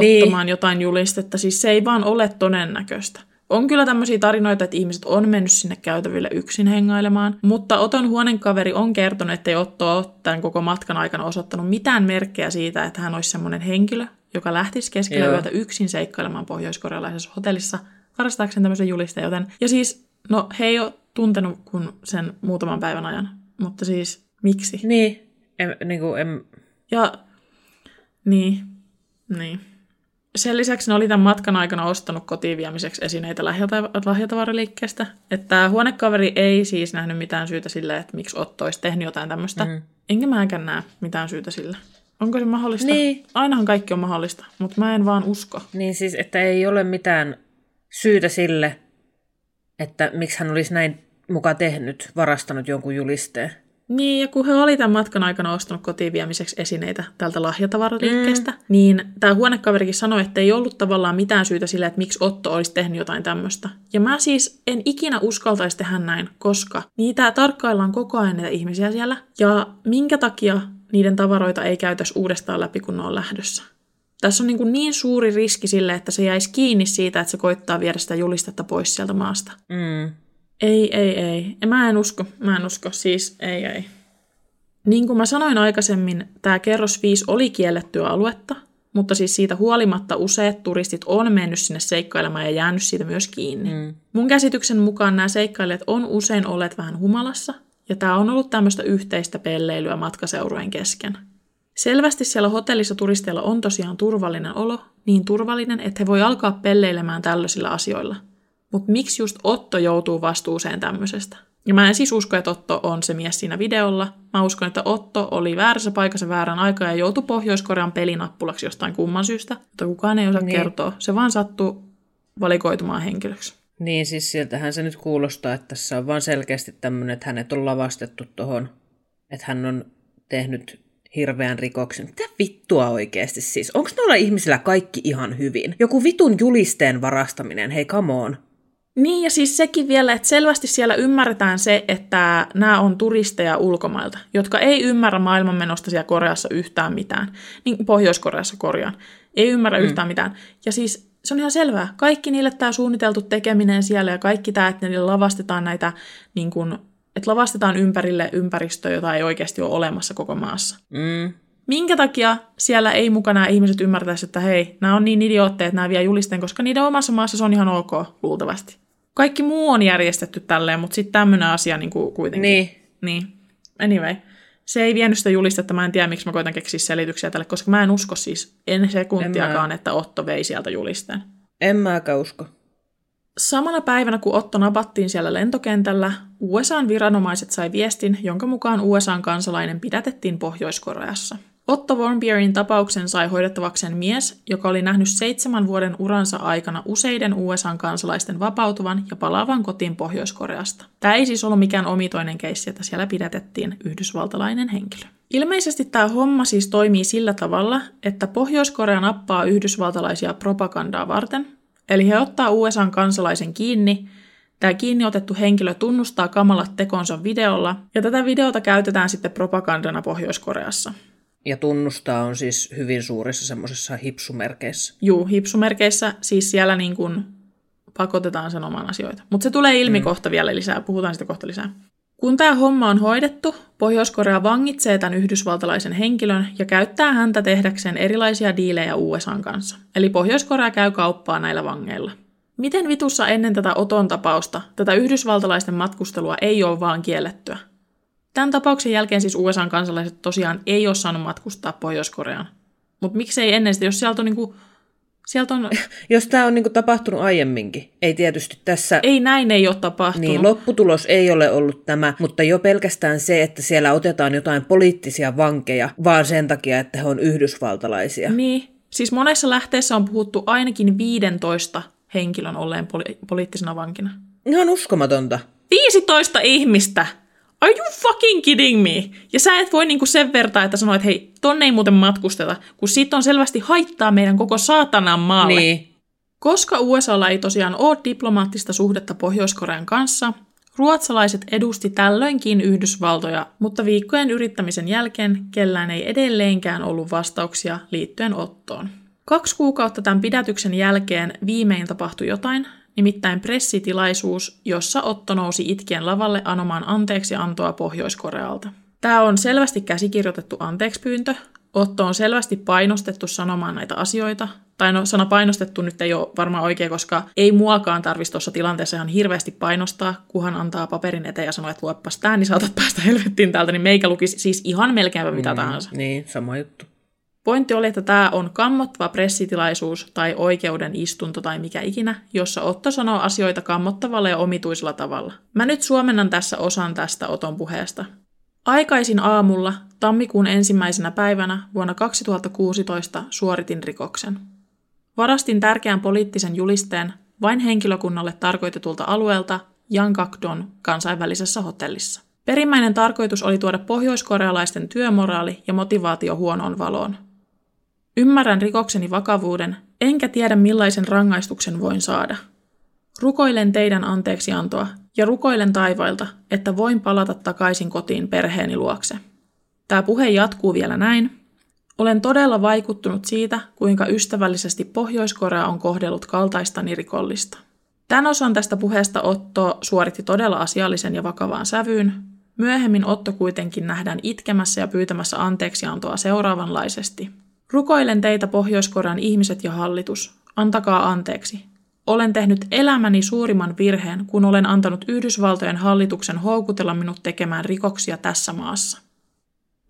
niin. ottamaan jotain julistetta. Siis se ei vaan ole todennäköistä. On kyllä tämmöisiä tarinoita, että ihmiset on mennyt sinne käytäville yksin hengailemaan, mutta Oton huonekaveri on kertonut, että ei Otto ole tämän koko matkan aikana osoittanut mitään merkkejä siitä, että hän olisi semmoinen henkilö, joka lähtisi keskellä yötä yksin seikkailemaan pohjoiskorealaisessa hotellissa varastaakseen tämmöisen julisteen. Joten, ja siis, no he ei ole tuntenut kuin sen muutaman päivän ajan, mutta siis miksi? Niin, en, niin kuin, en... Ja, niin, niin. Sen lisäksi ne oli tämän matkan aikana ostanut kotiin viemiseksi esineitä lahjatavaraliikkeestä. Että huonekaveri ei siis nähnyt mitään syytä sille, että miksi Otto olisi tehnyt jotain tämmöistä. Mm. Enkä mäkään näe mitään syytä sille. Onko se mahdollista? Niin. Ainahan kaikki on mahdollista, mutta mä en vaan usko. Niin siis, että ei ole mitään syytä sille, että miksi hän olisi näin muka tehnyt, varastanut jonkun julisteen. Niin, ja kun he oli tämän matkan aikana ostanut kotiin viemiseksi esineitä tältä lahjatavaraliikkeestä, mm. niin tämä huonekaverikin sanoi, että ei ollut tavallaan mitään syytä sille, että miksi Otto olisi tehnyt jotain tämmöistä. Ja mä siis en ikinä uskaltaisi tehdä näin, koska niitä tarkkaillaan koko ajan niitä ihmisiä siellä. Ja minkä takia niiden tavaroita ei käytäisi uudestaan läpi, kun ne on lähdössä? Tässä on niin, kuin niin suuri riski sille, että se jäisi kiinni siitä, että se koittaa viedä sitä julistetta pois sieltä maasta. Mm. Ei, ei, ei. Mä en usko. Mä en usko. Siis ei, ei. Niin kuin mä sanoin aikaisemmin, tämä kerros 5 oli kiellettyä aluetta, mutta siis siitä huolimatta useat turistit on mennyt sinne seikkailemaan ja jäänyt siitä myös kiinni. Mm. Mun käsityksen mukaan nämä seikkailijat on usein olleet vähän humalassa, ja tämä on ollut tämmöistä yhteistä pelleilyä matkaseurojen kesken. Selvästi siellä hotellissa turisteilla on tosiaan turvallinen olo, niin turvallinen, että he voi alkaa pelleilemään tällaisilla asioilla – mutta miksi just Otto joutuu vastuuseen tämmöisestä? Ja mä en siis usko, että Otto on se mies siinä videolla. Mä uskon, että Otto oli väärässä paikassa väärän aikaa ja joutui Pohjois-Korean pelinappulaksi jostain kumman syystä, mutta kukaan ei osaa niin. kertoa. Se vaan sattuu valikoitumaan henkilöksi. Niin, siis siltähän se nyt kuulostaa, että tässä on vaan selkeästi tämmöinen, että hänet on lavastettu tuohon, että hän on tehnyt hirveän rikoksen. Mitä vittua oikeasti siis? Onko noilla ihmisillä kaikki ihan hyvin? Joku vitun julisteen varastaminen, hei come on. Niin, ja siis sekin vielä, että selvästi siellä ymmärretään se, että nämä on turisteja ulkomailta, jotka ei ymmärrä maailmanmenosta siellä Koreassa yhtään mitään. Niin Pohjois-Koreassa korjaan. Ei ymmärrä mm. yhtään mitään. Ja siis se on ihan selvää. Kaikki niille tämä suunniteltu tekeminen siellä ja kaikki tämä, että niille lavastetaan näitä, niin kuin, että lavastetaan ympärille ympäristöä, jota ei oikeasti ole olemassa koko maassa. Mm. Minkä takia siellä ei mukana ihmiset ymmärtäisi, että hei, nämä on niin idiootteja, että nämä vie julisteen, koska niiden omassa maassa se on ihan ok, luultavasti. Kaikki muu on järjestetty tälleen, mutta sitten tämmöinen asia niin kuin kuitenkin. Niin. Niin. Anyway. Se ei vienyt sitä julistetta, mä en tiedä, miksi mä koitan keksiä selityksiä tälle, koska mä en usko siis en sekuntiakaan, en että Otto vei sieltä julisteen. En mäkään usko. Samana päivänä, kun Otto napattiin siellä lentokentällä, USAn viranomaiset sai viestin, jonka mukaan USAn kansalainen pidätettiin Pohjois-Koreassa. Otto Warmbierin tapauksen sai hoidettavakseen mies, joka oli nähnyt seitsemän vuoden uransa aikana useiden USA-kansalaisten vapautuvan ja palaavan kotiin Pohjois-Koreasta. Tämä ei siis ollut mikään omitoinen keissi, että siellä pidätettiin yhdysvaltalainen henkilö. Ilmeisesti tämä homma siis toimii sillä tavalla, että Pohjois-Korea nappaa yhdysvaltalaisia propagandaa varten, eli he ottaa USAn kansalaisen kiinni, Tämä kiinni otettu henkilö tunnustaa kamalat tekonsa videolla, ja tätä videota käytetään sitten propagandana Pohjois-Koreassa. Ja tunnustaa on siis hyvin suurissa semmoisissa hipsumerkeissä. Juu, hipsumerkeissä siis siellä niin kuin pakotetaan sanomaan asioita. Mutta se tulee ilmi mm. kohta vielä lisää, puhutaan sitä kohta lisää. Kun tämä homma on hoidettu, Pohjois-Korea vangitsee tämän yhdysvaltalaisen henkilön ja käyttää häntä tehdäkseen erilaisia diilejä USAn kanssa. Eli Pohjois-Korea käy kauppaa näillä vangeilla. Miten vitussa ennen tätä Oton tapausta tätä yhdysvaltalaisten matkustelua ei ole vaan kiellettyä? Tämän tapauksen jälkeen siis USAn kansalaiset tosiaan ei ole saanut matkustaa Pohjois-Koreaan. Mutta miksei ennen sitä, jos sieltä on niinku Sieltä on... Jos tämä on niinku tapahtunut aiemminkin, ei tietysti tässä... Ei näin ei ole tapahtunut. Niin, lopputulos ei ole ollut tämä, mutta jo pelkästään se, että siellä otetaan jotain poliittisia vankeja, vaan sen takia, että he on yhdysvaltalaisia. Niin, siis monessa lähteessä on puhuttu ainakin 15 henkilön olleen poli- poliittisena vankina. Ihan uskomatonta. 15 ihmistä! Are you fucking kidding me? Ja sä et voi niinku sen vertaa, että sanoit, että hei, tonne ei muuten matkusteta, kun siitä on selvästi haittaa meidän koko saatanan maalle. Niin. Koska USAlla ei tosiaan ole diplomaattista suhdetta Pohjois-Korean kanssa, ruotsalaiset edusti tällöinkin Yhdysvaltoja, mutta viikkojen yrittämisen jälkeen kellään ei edelleenkään ollut vastauksia liittyen Ottoon. Kaksi kuukautta tämän pidätyksen jälkeen viimein tapahtui jotain, nimittäin pressitilaisuus, jossa Otto nousi itkien lavalle anomaan anteeksi antoa Pohjois-Korealta. Tämä on selvästi käsikirjoitettu anteekspyyntö. Otto on selvästi painostettu sanomaan näitä asioita. Tai no, sana painostettu nyt ei ole varmaan oikein, koska ei muakaan tarvitsisi tuossa tilanteessa ihan hirveästi painostaa, kunhan antaa paperin eteen ja sanoo, että luepas tämä, niin saatat päästä helvettiin täältä, niin meikä lukisi siis ihan melkeinpä mitä mm, tahansa. Niin, sama juttu. Pointti oli, että tämä on kammottava pressitilaisuus tai oikeuden istunto tai mikä ikinä, jossa Otto sanoo asioita kammottavalla ja omituisella tavalla. Mä nyt suomennan tässä osan tästä Oton puheesta. Aikaisin aamulla, tammikuun ensimmäisenä päivänä vuonna 2016 suoritin rikoksen. Varastin tärkeän poliittisen julisteen vain henkilökunnalle tarkoitetulta alueelta Yangakdon kansainvälisessä hotellissa. Perimmäinen tarkoitus oli tuoda pohjoiskorealaisten työmoraali ja motivaatio huonoon valoon. Ymmärrän rikokseni vakavuuden, enkä tiedä millaisen rangaistuksen voin saada. Rukoilen teidän anteeksiantoa ja rukoilen taivailta, että voin palata takaisin kotiin perheeni luokse. Tämä puhe jatkuu vielä näin. Olen todella vaikuttunut siitä, kuinka ystävällisesti Pohjois-Korea on kohdellut kaltaistani rikollista. Tämän osan tästä puheesta Otto suoritti todella asiallisen ja vakavaan sävyyn. Myöhemmin Otto kuitenkin nähdään itkemässä ja pyytämässä anteeksiantoa seuraavanlaisesti – Rukoilen teitä Pohjois-Korean ihmiset ja hallitus, antakaa anteeksi. Olen tehnyt elämäni suurimman virheen, kun olen antanut Yhdysvaltojen hallituksen houkutella minut tekemään rikoksia tässä maassa.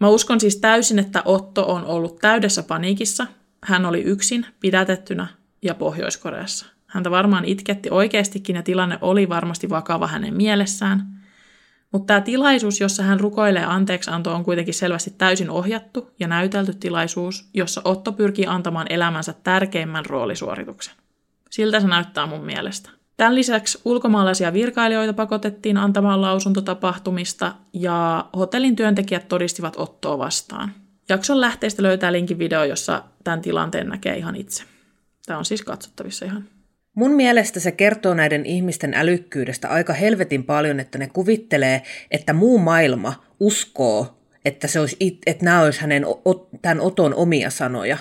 Mä uskon siis täysin, että Otto on ollut täydessä paniikissa. Hän oli yksin, pidätettynä ja Pohjois-Koreassa. Häntä varmaan itketti oikeastikin ja tilanne oli varmasti vakava hänen mielessään. Mutta tämä tilaisuus, jossa hän rukoilee anteeksianto, on kuitenkin selvästi täysin ohjattu ja näytelty tilaisuus, jossa Otto pyrkii antamaan elämänsä tärkeimmän roolisuorituksen. Siltä se näyttää mun mielestä. Tämän lisäksi ulkomaalaisia virkailijoita pakotettiin antamaan lausunto tapahtumista ja hotellin työntekijät todistivat Ottoa vastaan. Jakson lähteistä löytää linkin video, jossa tämän tilanteen näkee ihan itse. Tämä on siis katsottavissa ihan. Mun mielestä se kertoo näiden ihmisten älykkyydestä aika helvetin paljon, että ne kuvittelee, että muu maailma uskoo, että, se olisi, että nämä olisi hänen, tämän Oton omia sanoja.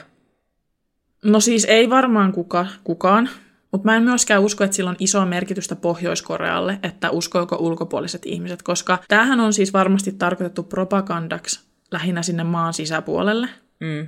No siis ei varmaan kuka, kukaan, mutta mä en myöskään usko, että sillä on isoa merkitystä Pohjois-Korealle, että uskoiko ulkopuoliset ihmiset, koska tämähän on siis varmasti tarkoitettu propagandaksi lähinnä sinne maan sisäpuolelle. Mm.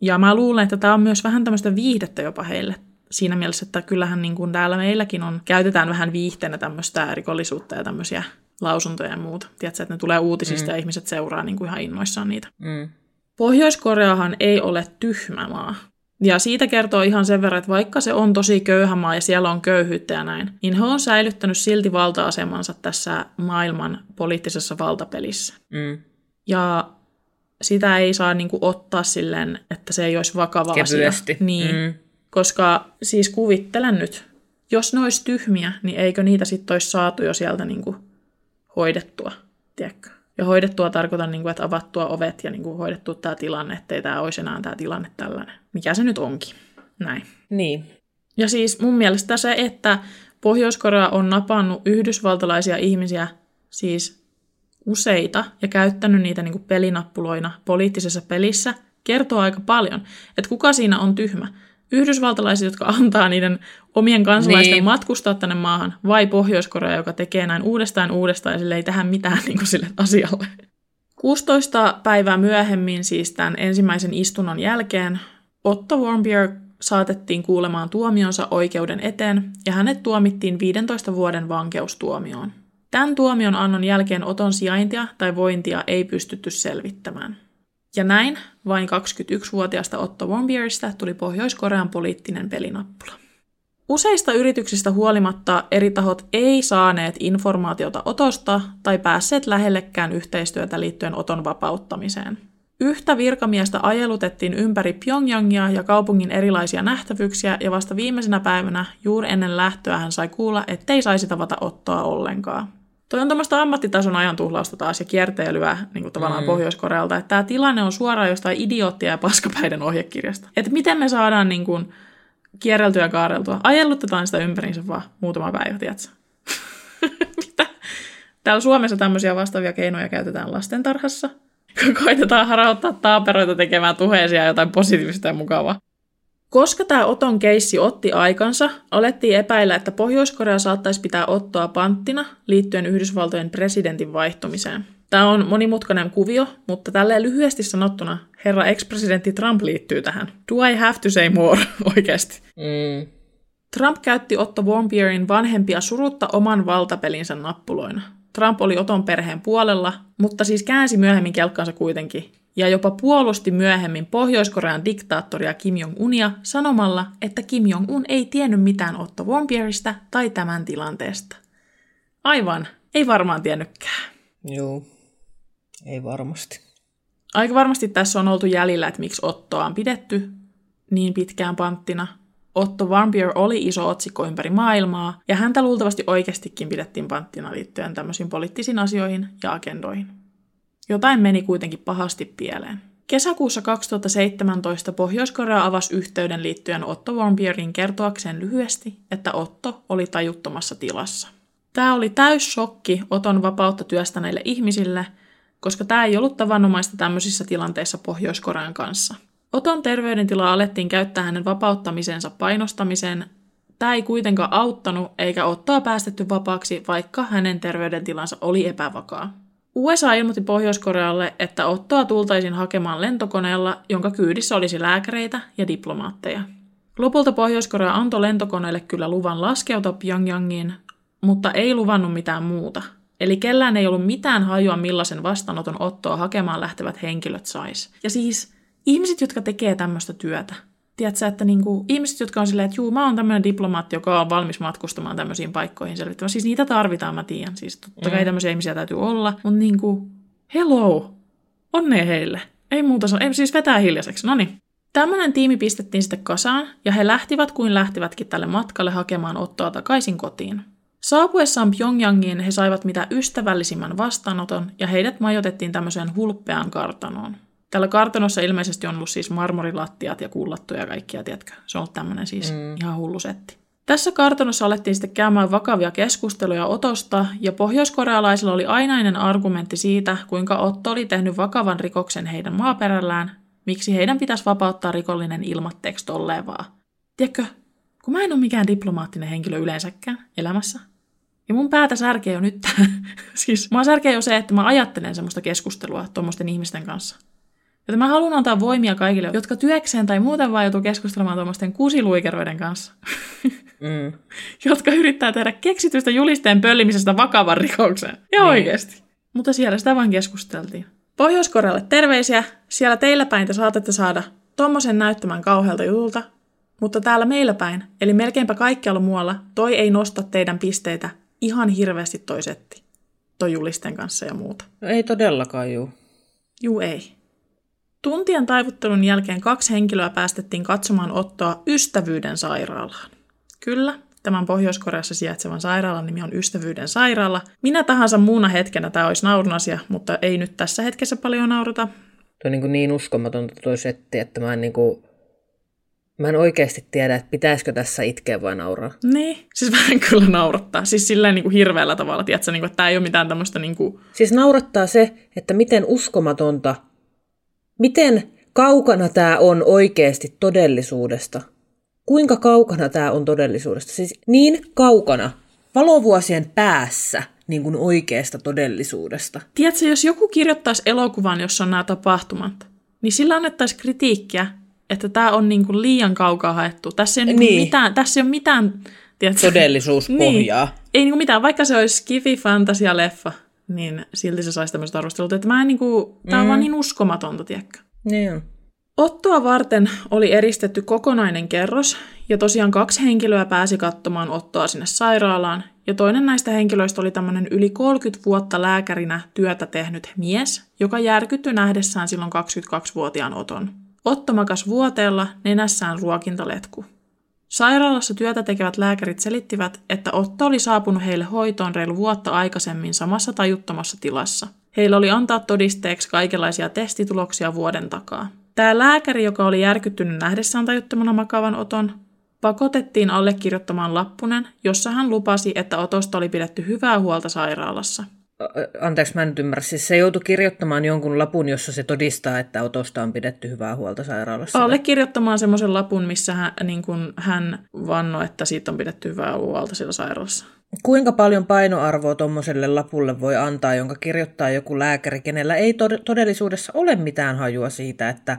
Ja mä luulen, että tämä on myös vähän tämmöistä viihdettä jopa heille. Siinä mielessä, että kyllähän niin kuin täällä meilläkin on, käytetään vähän viihteenä tämmöistä rikollisuutta ja tämmöisiä lausuntoja ja muuta. Tiedätkö, että ne tulee uutisista mm. ja ihmiset seuraa niin kuin ihan innoissaan niitä. Mm. Pohjois-Koreahan ei ole tyhmä maa. Ja siitä kertoo ihan sen verran, että vaikka se on tosi köyhä maa ja siellä on köyhyyttä ja näin, niin he on säilyttänyt silti valta-asemansa tässä maailman poliittisessa valtapelissä. Mm. Ja sitä ei saa niin kuin, ottaa silleen, että se ei olisi vakava Kevyesti. asia. Niin, mm. Koska siis kuvittelen nyt, jos ne olisi tyhmiä, niin eikö niitä sitten olisi saatu jo sieltä niin kuin, hoidettua, tiedätkö? Ja hoidettua tarkoitan, niin kuin, että avattua ovet ja niin kuin, hoidettua tämä tilanne, ettei tämä olisi enää tämä tilanne tällainen. Mikä se nyt onkin. Näin. Niin. Ja siis mun mielestä se, että Pohjois-Korea on napannut yhdysvaltalaisia ihmisiä, siis useita, ja käyttänyt niitä niin kuin pelinappuloina poliittisessa pelissä, kertoo aika paljon, että kuka siinä on tyhmä. Yhdysvaltalaiset, jotka antaa niiden omien kansalaisten niin. matkustaa tänne maahan, vai Pohjois-Korea, joka tekee näin uudestaan uudestaan ja sille ei tähän mitään niin kuin sille asialle. 16 päivää myöhemmin, siis tämän ensimmäisen istunnon jälkeen, Otto Warmbier saatettiin kuulemaan tuomionsa oikeuden eteen ja hänet tuomittiin 15 vuoden vankeustuomioon. Tämän tuomion annon jälkeen Oton sijaintia tai vointia ei pystytty selvittämään. Ja näin vain 21-vuotiaasta Otto Warmbieristä tuli Pohjois-Korean poliittinen pelinappula. Useista yrityksistä huolimatta eri tahot ei saaneet informaatiota Otosta tai päässeet lähellekään yhteistyötä liittyen Oton vapauttamiseen. Yhtä virkamiestä ajelutettiin ympäri Pyongyangia ja kaupungin erilaisia nähtävyyksiä, ja vasta viimeisenä päivänä, juuri ennen lähtöä, hän sai kuulla, ettei saisi tavata Ottoa ollenkaan. Toi on tämmöistä ammattitason ajan tuhlausta taas ja kierteilyä niin kuin tavallaan mm. Pohjois-Korealta, että tämä tilanne on suoraan jostain idioottia ja paskapäiden ohjekirjasta. Että miten me saadaan niin kuin, kierreltyä ja kaareltua. Ajellutetaan sitä ympäriinsä vaan muutama päivä, tiedätkö? Mitä? Täällä Suomessa tämmöisiä vastaavia keinoja käytetään lastentarhassa. Koitetaan harauttaa taaperoita tekemään tuheisia jotain positiivista ja mukavaa. Koska tämä Oton keissi otti aikansa, alettiin epäillä, että Pohjois-Korea saattaisi pitää Ottoa panttina liittyen Yhdysvaltojen presidentin vaihtumiseen. Tämä on monimutkainen kuvio, mutta tälleen lyhyesti sanottuna herra ex-presidentti Trump liittyy tähän. Do I have to say more oikeasti? Mm. Trump käytti Otto Warmbierin vanhempia surutta oman valtapelinsä nappuloina. Trump oli Oton perheen puolella, mutta siis käänsi myöhemmin kelkkansa kuitenkin ja jopa puolusti myöhemmin Pohjois-Korean diktaattoria Kim Jong-unia sanomalla, että Kim Jong-un ei tiennyt mitään Otto Warmbieristä tai tämän tilanteesta. Aivan, ei varmaan tiennytkään. Joo, ei varmasti. Aika varmasti tässä on oltu jäljellä, että miksi Ottoa on pidetty niin pitkään panttina. Otto Warmbier oli iso otsikko ympäri maailmaa, ja häntä luultavasti oikeastikin pidettiin panttina liittyen tämmöisiin poliittisiin asioihin ja agendoihin. Jotain meni kuitenkin pahasti pieleen. Kesäkuussa 2017 Pohjois-Korea avasi yhteyden liittyen Otto Warmbierin kertoakseen lyhyesti, että Otto oli tajuttomassa tilassa. Tämä oli täys shokki Oton vapautta työstäneille ihmisille, koska tämä ei ollut tavanomaista tämmöisissä tilanteissa Pohjois-Korean kanssa. Oton terveydentilaa alettiin käyttää hänen vapauttamisensa painostamiseen. Tämä ei kuitenkaan auttanut eikä Ottoa päästetty vapaaksi, vaikka hänen terveydentilansa oli epävakaa. USA ilmoitti Pohjois-Korealle, että Ottoa tultaisiin hakemaan lentokoneella, jonka kyydissä olisi lääkäreitä ja diplomaatteja. Lopulta Pohjois-Korea antoi lentokoneelle kyllä luvan laskeutua Pyongyangiin, mutta ei luvannut mitään muuta. Eli kellään ei ollut mitään hajua, millaisen vastaanoton Ottoa hakemaan lähtevät henkilöt sais. Ja siis ihmiset, jotka tekee tämmöistä työtä, Tiedätkö, että niinku, ihmiset, jotka on silleen, että juu, mä oon tämmöinen diplomaatti, joka on valmis matkustamaan tämmöisiin paikkoihin selvittämään. Siis niitä tarvitaan, mä tiedän. Siis totta kai Mm. tämmöisiä ihmisiä täytyy olla. Mutta niinku, hello, onnea heille. Ei muuta sanoa, ei siis vetää hiljaiseksi. No niin. Tämmöinen tiimi pistettiin sitten kasaan, ja he lähtivät kuin lähtivätkin tälle matkalle hakemaan Ottoa takaisin kotiin. Saapuessaan Pyongyangiin he saivat mitä ystävällisimmän vastaanoton, ja heidät majoitettiin tämmöiseen hulppeaan kartanoon. Tällä kartanossa ilmeisesti on ollut siis marmorilattiat ja kullattuja ja kaikkia, tiedätkö? Se on ollut tämmöinen siis mm. ihan hullu setti. Tässä kartanossa alettiin sitten käymään vakavia keskusteluja Otosta, ja pohjoiskorealaisilla oli ainainen argumentti siitä, kuinka Otto oli tehnyt vakavan rikoksen heidän maaperällään, miksi heidän pitäisi vapauttaa rikollinen ilmatteeksi tolleen vaan. Tiedätkö, kun mä en ole mikään diplomaattinen henkilö yleensäkään elämässä, ja mun päätä särkee jo nyt. siis mä särkee jo se, että mä ajattelen semmoista keskustelua tuommoisten ihmisten kanssa. Joten mä haluan antaa voimia kaikille, jotka työkseen tai muuten vaan joutuu keskustelemaan tuommoisten kusiluikeroiden kanssa, Mm. jotka yrittää tehdä keksitystä julisteen pöllimisestä vakavan rikoksen. Ja Niin. oikeasti. Mutta siellä sitä vaan keskusteltiin. Pohjois-Korealle terveisiä. Siellä teillä päin te saatatte saada tommosen näyttämään kauhealta jutulta. Mutta täällä meillä päin, eli melkeinpä kaikkialla muualla, toi ei nosta teidän pisteitä ihan hirveästi toi setti. Toi julisten kanssa ja muuta. No ei todellakaan, juu. Juu ei. Tuntien taivuttelun jälkeen kaksi henkilöä päästettiin katsomaan Ottoa Ystävyyden sairaalaan. Kyllä, tämän Pohjois-Koreassa sijaitsevan sairaalan nimi on Ystävyyden sairaala. Minä tahansa muuna hetkenä tämä olisi naurun asia, mutta ei nyt tässä hetkessä paljon naurata. Tuo on niin, niin uskomatonta toi setti, että mä en, niin kuin, mä en oikeasti tiedä, että pitäisikö tässä itkeä vai nauraa. Niin, siis vähän kyllä naurattaa. Siis sillä niin kuin hirveällä tavalla, tiedätkö, niin kuin, että tämä ei ole mitään tämmöistä niin kuin... Siis naurattaa se, että miten uskomatonta, miten kaukana tämä on oikeasti todellisuudesta. Kuinka kaukana tämä on todellisuudesta? Siis niin kaukana, valovuosien päässä niin kuin oikeasta todellisuudesta. Tiedätkö, jos joku kirjoittaisi elokuvan, jossa on nämä tapahtumat, niin sillä annettaisiin kritiikkiä, että tämä on niin kuin liian kaukaa haettu. Tässä ei ole, niin. Niin. mitään, tässä ei ole mitään... Tiedätkö, Todellisuuspohjaa. Niin. Ei niinku mitään, vaikka se olisi skifi fantasia leffa, niin silti se saisi tämmöistä arvostelut. Että mä en niinku, tää on Mm. vaan niin uskomatonta, tiedätkö? Niin. Ottoa varten oli eristetty kokonainen kerros, ja tosiaan kaksi henkilöä pääsi katsomaan Ottoa sinne sairaalaan, ja toinen näistä henkilöistä oli tämmöinen yli 30 vuotta lääkärinä työtä tehnyt mies, joka järkyttyi nähdessään silloin 22-vuotiaan Oton. Otto makas vuoteella, nenässään ruokintaletku. Sairaalassa työtä tekevät lääkärit selittivät, että Otto oli saapunut heille hoitoon reilu vuotta aikaisemmin samassa tajuttomassa tilassa. Heillä oli antaa todisteeksi kaikenlaisia testituloksia vuoden takaa. Tämä lääkäri, joka oli järkyttynyt nähdessään tajuttomana makavan Oton, pakotettiin allekirjoittamaan lappunen, jossa hän lupasi, että Otosta oli pidetty hyvää huolta sairaalassa. Anteeksi, mä en nyt ymmärrä. Siis se joutui kirjoittamaan jonkun lapun, jossa se todistaa, että otosta on pidetty hyvää huolta sairaalassa. Allekirjoittamaan semmoisen lapun, missä hän, niin kuin hän vannoi, että siitä on pidetty hyvää huolta siellä sairaalassa. Kuinka paljon painoarvoa tuommoiselle lapulle voi antaa, jonka kirjoittaa joku lääkäri, kenellä ei tod- todellisuudessa ole mitään hajua siitä, että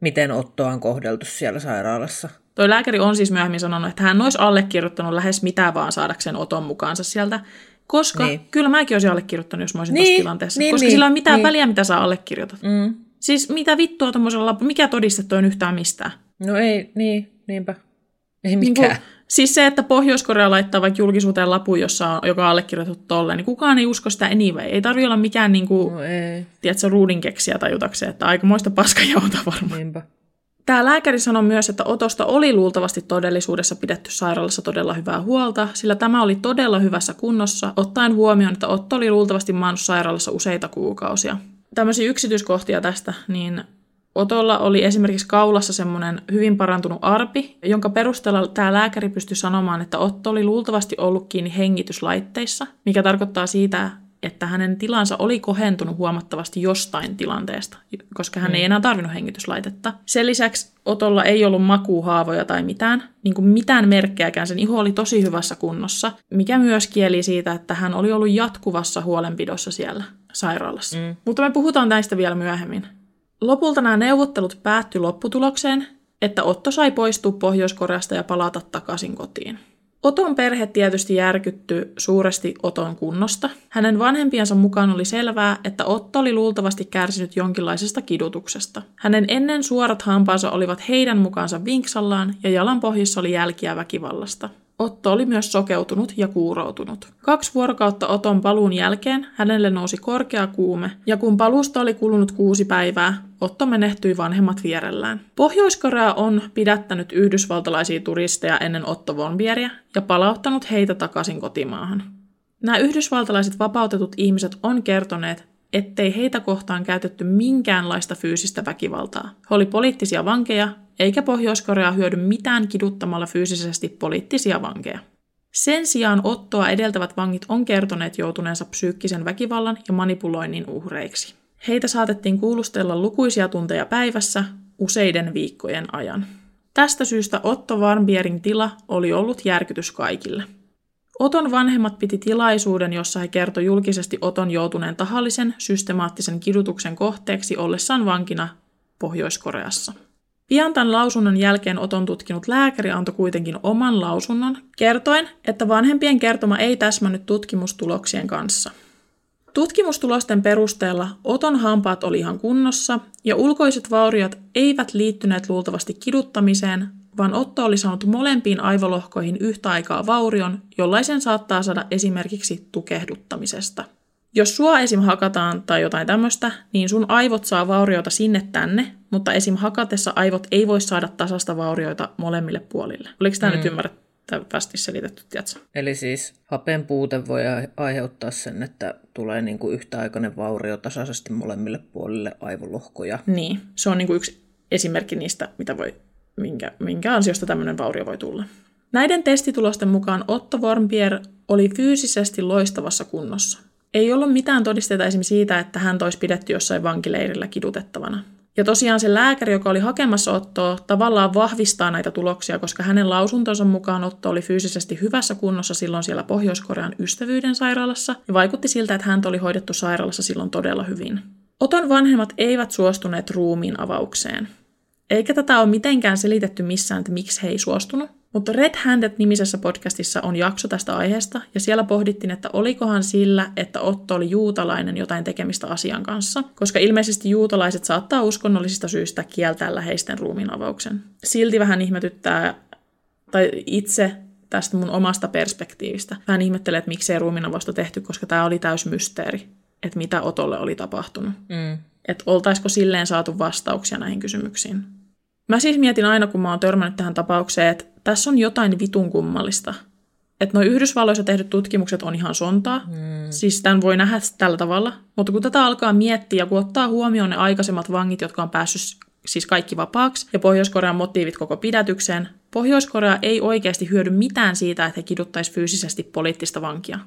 miten Ottoa on kohdeltu siellä sairaalassa? Toi lääkäri on siis myöhemmin sanonut, että hän olisi allekirjoittanut lähes mitä vaan saadakseen Oton mukaansa sieltä, koska niin. Niin. kyllä mäkin olisin allekirjoittanut, jos mä olisin niin, Niin, tässä tilanteessa. niin, koska niin, sillä ole mitään niin. väliä, mitä sä allekirjoitat. Mm. Siis mitä vittua tuommoisella lapulla, mikä todiste toi on yhtään mistään? No ei, niin, niinpä. Ei Niin mikään. kuin, siis se, että Pohjois-Korea laittaa vaikka julkisuuteen lapun, jossa on, joka on allekirjoitettu tolleen, niin kukaan ei usko sitä anyway. Ei tarvi olla mikään, niin kuin, No ei, tiedätkö, ruudinkeksiä tajutakseen, että aikamoista paskajauta varmaan. niinpä. Tämä lääkäri sanoi myös, että Otosta oli luultavasti todellisuudessa pidetty sairaalassa todella hyvää huolta, sillä tämä oli todella hyvässä kunnossa, ottaen huomioon, että Otto oli luultavasti maannut sairaalassa useita kuukausia. Tämmöisiä yksityiskohtia tästä, niin Otolla oli esimerkiksi kaulassa semmoinen hyvin parantunut arpi, jonka perusteella tämä lääkäri pystyi sanomaan, että Otto oli luultavasti ollut kiinni hengityslaitteissa, mikä tarkoittaa siitä, että hänen tilansa oli kohentunut huomattavasti jostain tilanteesta, koska hän ei enää tarvinnut hengityslaitetta. Sen lisäksi Otolla ei ollut makuuhaavoja tai mitään, niin kuin mitään merkkejäkään. Sen iho oli tosi hyvässä kunnossa, mikä myös kieli siitä, että hän oli ollut jatkuvassa huolenpidossa siellä sairaalassa. Mm. Mutta me puhutaan näistä vielä myöhemmin. Lopulta nämä neuvottelut päättyi lopputulokseen, että Otto sai poistua Pohjois-Koreasta ja palata takaisin kotiin. Oton perhe tietysti järkytty suuresti Oton kunnosta. Hänen vanhempiensa mukaan oli selvää, että Otto oli luultavasti kärsinyt jonkinlaisesta kidutuksesta. Hänen ennen suorat hampaansa olivat heidän mukaansa vinksallaan ja jalan pohjissa oli jälkiä väkivallasta. Otto oli myös sokeutunut ja kuuroutunut. Kaksi vuorokautta Oton paluun jälkeen hänelle nousi korkea kuume, ja kun palusta oli kulunut kuusi päivää, Otto menehtyi vanhemmat vierellään. Pohjois-Korea on pidättänyt yhdysvaltalaisia turisteja ennen Otto Vonbieriä ja palauttanut heitä takaisin kotimaahan. Nämä yhdysvaltalaiset vapautetut ihmiset on kertoneet, ettei heitä kohtaan käytetty minkäänlaista fyysistä väkivaltaa. He oli poliittisia vankeja, eikä Pohjois-Korea hyödy mitään kiduttamalla fyysisesti poliittisia vankeja. Sen sijaan Ottoa edeltävät vangit on kertoneet joutuneensa psyykkisen väkivallan ja manipuloinnin uhreiksi. Heitä saatettiin kuulustella lukuisia tunteja päivässä useiden viikkojen ajan. Tästä syystä Otto Warmbierin tila oli ollut järkytys kaikille. Oton vanhemmat piti tilaisuuden, jossa he kertoi julkisesti Oton joutuneen tahallisen, systemaattisen kidutuksen kohteeksi ollessaan vankina Pohjois-Koreassa. Pian tämän lausunnon jälkeen Oton tutkinut lääkäri antoi kuitenkin oman lausunnon, kertoen, että vanhempien kertoma ei täsmännyt tutkimustuloksien kanssa. Tutkimustulosten perusteella Oton hampaat oli ihan kunnossa ja ulkoiset vauriot eivät liittyneet luultavasti kiduttamiseen, vaan Otto oli saanut molempiin aivolohkoihin yhtä aikaa vaurion, jollaisen saattaa saada esimerkiksi tukehduttamisesta. Jos sua esim. hakataan tai jotain tämmöistä, niin sun aivot saa vaurioita sinne tänne, mutta esim. hakatessa aivot ei voi saada tasasta vaurioita molemmille puolille. Oliko tämä mm. nyt ymmärrettävästi selitetty, tiedätkö? Eli siis hapen puute voi aiheuttaa sen, että tulee niinku yhtäaikainen vaurio tasaisesti molemmille puolille aivolohkoja. Niin, se on niinku yksi esimerkki niistä, mitä voi, minkä, minkä ansiosta tämmöinen vaurio voi tulla. Näiden testitulosten mukaan Otto Wormbier oli fyysisesti loistavassa kunnossa. Ei ollut mitään todisteita esimerkiksi siitä, että hän olisi pidetty jossain vankileirillä kidutettavana. Ja tosiaan se lääkäri, joka oli hakemassa Ottoa, tavallaan vahvistaa näitä tuloksia, koska hänen lausuntonsa mukaan Otto oli fyysisesti hyvässä kunnossa silloin siellä Pohjois-Korean ystävyyden sairaalassa, ja vaikutti siltä, että hän oli hoidettu sairaalassa silloin todella hyvin. Oton vanhemmat eivät suostuneet ruumiin avaukseen. Eikä tätä ole mitenkään selitetty missään, että miksi he ei suostunut, mutta Red Handed-nimisessä podcastissa on jakso tästä aiheesta, ja siellä pohdittiin, että olikohan sillä, että Otto oli juutalainen jotain tekemistä asian kanssa, koska ilmeisesti juutalaiset saattaa uskonnollisista syistä kieltää läheisten ruumiinavauksen. Silti vähän ihmetyttää, tai itse tästä mun omasta perspektiivistä. Vähän ihmettelee, että miksei ruumiinavausta tehty, koska tämä oli täys mysteeri, että mitä Otolle oli tapahtunut. Mm. Että oltaisiko silleen saatu vastauksia näihin kysymyksiin. Mä siis mietin aina, kun mä oon törmännyt tähän tapaukseen, että tässä on jotain vitun kummallista. Että nuo Yhdysvalloissa tehdyt tutkimukset on ihan sontaa. Mm. Siis tämän voi nähdä tällä tavalla. Mutta kun tätä alkaa miettiä ja kun ottaa huomioon ne aikaisemmat vangit, jotka on päässyt siis kaikki vapaaksi, ja Pohjois-Korean motiivit koko pidätykseen, Pohjois-Korea ei oikeasti hyödy mitään siitä, että he kiduttaisi fyysisesti poliittista vankia.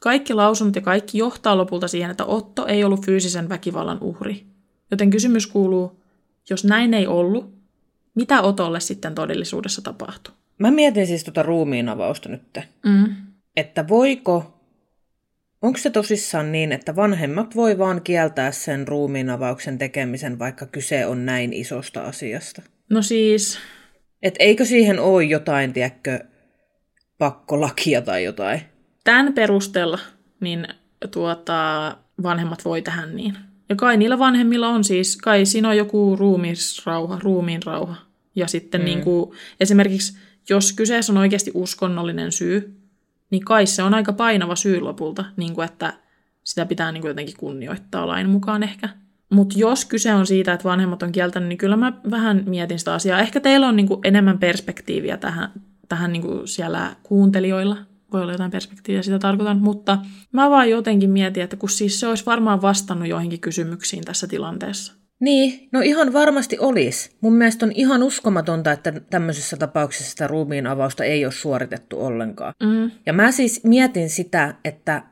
Kaikki lausunnot ja kaikki johtaa lopulta siihen, että Otto ei ollut fyysisen väkivallan uhri. Joten kysymys kuuluu, jos näin ei ollut, mitä Otolle sitten todellisuudessa tapahtuu? Mä mietin siis tuota ruumiin avausta nyt. Mm. Että voiko, onko se tosissaan niin, että vanhemmat voi vaan kieltää sen ruumiin avauksen tekemisen, vaikka kyse on näin isosta asiasta? No siis... Et eikö siihen ole jotain, tiedätkö, pakkolakia tai jotain? Tämän perusteella niin tuota, vanhemmat voi tähän niin. Ja kai niillä vanhemmilla on siis, kai siinä on joku ruumiisrauha, ruumiin rauha. Ja sitten mm. niin kuin, esimerkiksi, jos kyseessä on oikeasti uskonnollinen syy, niin kai se on aika painava syy lopulta, niin kuin, että sitä pitää niin kuin jotenkin kunnioittaa lain mukaan ehkä. Mutta jos kyse on siitä, että vanhemmat on kieltänyt, niin kyllä mä vähän mietin sitä asiaa. Ehkä teillä on niin kuin enemmän perspektiiviä tähän, tähän niin kuin siellä kuuntelijoilla voi olla jotain perspektiiviä, sitä tarkoitan, mutta mä vaan jotenkin mietin, että kun siis se olisi varmaan vastannut joihinkin kysymyksiin tässä tilanteessa. Niin, no ihan varmasti olisi. Mun mielestä on ihan uskomatonta, että tämmöisessä tapauksessa sitä ruumiin avausta ei ole suoritettu ollenkaan. Mm. Ja mä siis mietin sitä, että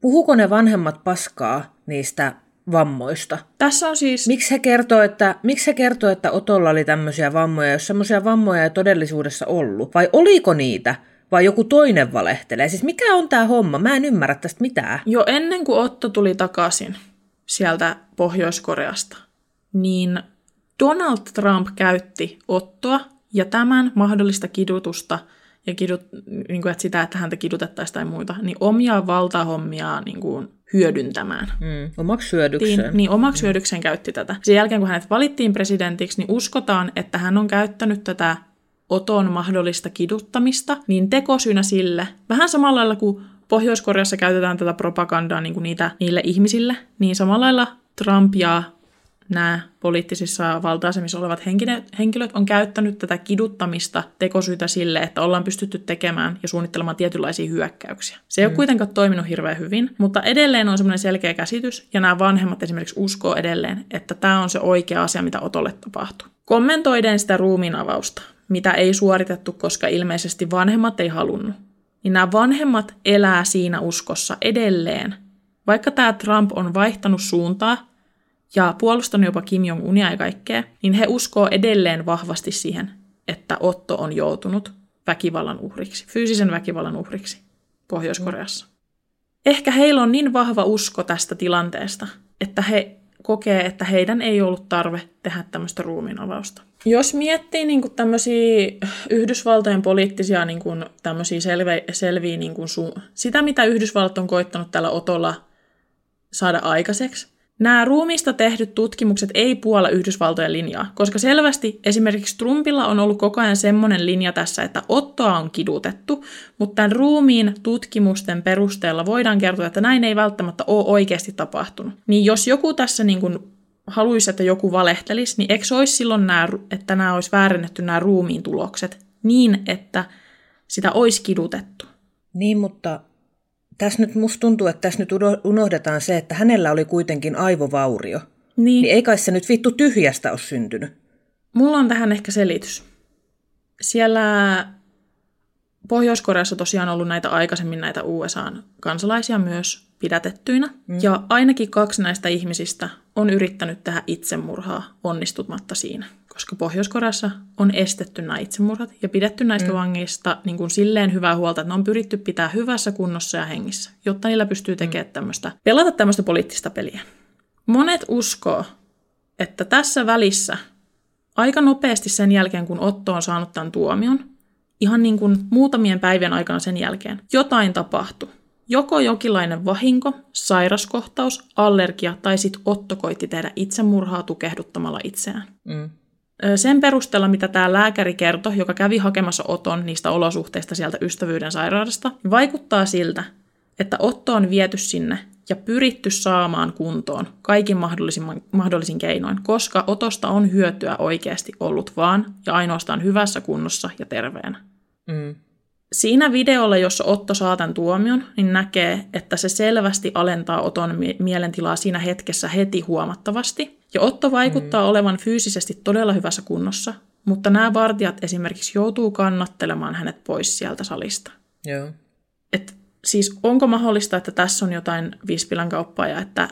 puhuko ne vanhemmat paskaa niistä vammoista. Tässä on siis... Miksi he kertoo, että, miksi he kertoo, että Otolla oli tämmöisiä vammoja, jos semmoisia vammoja ei todellisuudessa ollut? Vai oliko niitä? Vai joku toinen valehtelee? Siis mikä on tämä homma? Mä en ymmärrä tästä mitään. Jo ennen kuin Otto tuli takaisin sieltä Pohjois-Koreasta, niin Donald Trump käytti Ottoa ja tämän mahdollista kidutusta ja kidut, niin kuin, että sitä, että häntä kidutettaisiin tai muita, niin omia valtahommia niin kuin, hyödyntämään. Mm, omaksi hyödykseen. Niin, niin omaksi mm. hyödykseen käytti tätä. Sen jälkeen, kun hänet valittiin presidentiksi, niin uskotaan, että hän on käyttänyt tätä Oton mahdollista kiduttamista, niin tekosyynä sille, vähän samalla lailla kuin Pohjois-Koreassa käytetään tätä propagandaa niin kuin niitä, niille ihmisille, niin samalla lailla Trump ja nämä poliittisissa valta-asemissa olevat henkilöt on käyttänyt tätä kiduttamista tekosyytä sille, että ollaan pystytty tekemään ja suunnittelemaan tietynlaisia hyökkäyksiä. Se ei mm. ole kuitenkaan toiminut hirveän hyvin, mutta edelleen on semmoinen selkeä käsitys, ja nämä vanhemmat esimerkiksi uskoo edelleen, että tämä on se oikea asia, mitä Otolle tapahtuu. Kommentoiden sitä ruumiin avausta, mitä ei suoritettu, koska ilmeisesti vanhemmat ei halunnut, niin nämä vanhemmat elää siinä uskossa edelleen. Vaikka tämä Trump on vaihtanut suuntaa ja puolustanut jopa Kim Jong-unia ja kaikkea, niin he uskoo edelleen vahvasti siihen, että Otto on joutunut väkivallan uhriksi, fyysisen väkivallan uhriksi Pohjois-Koreassa. Ehkä heillä on niin vahva usko tästä tilanteesta, että he kokee, että heidän ei ollut tarve tehdä tämmöistä ruumiinavausta. Jos miettii niin kuin tämmöisiä Yhdysvaltojen poliittisia niin kuin tämmöisiä selve, selviä, niin kuin su- sitä mitä Yhdysvallat on koittanut tällä otolla saada aikaiseksi, Nämä ruumista tehdyt tutkimukset ei puolla Yhdysvaltojen linjaa, koska selvästi esimerkiksi Trumpilla on ollut koko ajan semmoinen linja tässä, että Ottoa on kidutettu, mutta tämän ruumiin tutkimusten perusteella voidaan kertoa, että näin ei välttämättä ole oikeasti tapahtunut. Niin jos joku tässä niin kuin haluaisi, että joku valehtelisi, niin eikö olisi silloin nämä, että nämä olisi väärennetty nämä ruumiin tulokset niin, että sitä olisi kidutettu? Niin, mutta tässä nyt musta tuntuu, että tässä nyt unohdetaan se, että hänellä oli kuitenkin aivovaurio. Niin. niin ei kai se nyt vittu tyhjästä ole syntynyt. Mulla on tähän ehkä selitys. Siellä Pohjois-Koreassa tosiaan ollut näitä aikaisemmin näitä USA-kansalaisia myös pidätettyinä. Mm. Ja ainakin kaksi näistä ihmisistä on yrittänyt tehdä itsemurhaa onnistumatta siinä koska Pohjois-Koreassa on estetty nämä itsemurhat ja pidetty näistä mm. vangeista niin kuin silleen hyvää huolta, että ne on pyritty pitää hyvässä kunnossa ja hengissä, jotta niillä pystyy tekemään mm. tämmöistä, pelata tämmöistä poliittista peliä. Monet uskoo, että tässä välissä aika nopeasti sen jälkeen, kun Otto on saanut tämän tuomion, ihan niin kuin muutamien päivien aikana sen jälkeen, jotain tapahtui. Joko jokinlainen vahinko, sairaskohtaus, allergia tai sitten Otto koitti tehdä itsemurhaa tukehduttamalla itseään. Mm sen perusteella, mitä tämä lääkäri kertoi, joka kävi hakemassa Oton niistä olosuhteista sieltä ystävyyden sairaudesta, vaikuttaa siltä, että Otto on viety sinne ja pyritty saamaan kuntoon kaikin mahdollisin, mahdollisin keinoin, koska Otosta on hyötyä oikeasti ollut vaan ja ainoastaan hyvässä kunnossa ja terveenä. Mm. Siinä videolla, jossa Otto saa tämän tuomion, niin näkee, että se selvästi alentaa Oton mielentilaa siinä hetkessä heti huomattavasti. Ja Otto vaikuttaa mm. olevan fyysisesti todella hyvässä kunnossa, mutta nämä vartijat esimerkiksi joutuu kannattelemaan hänet pois sieltä salista. Joo. Et siis onko mahdollista, että tässä on jotain vispilän kauppaa ja että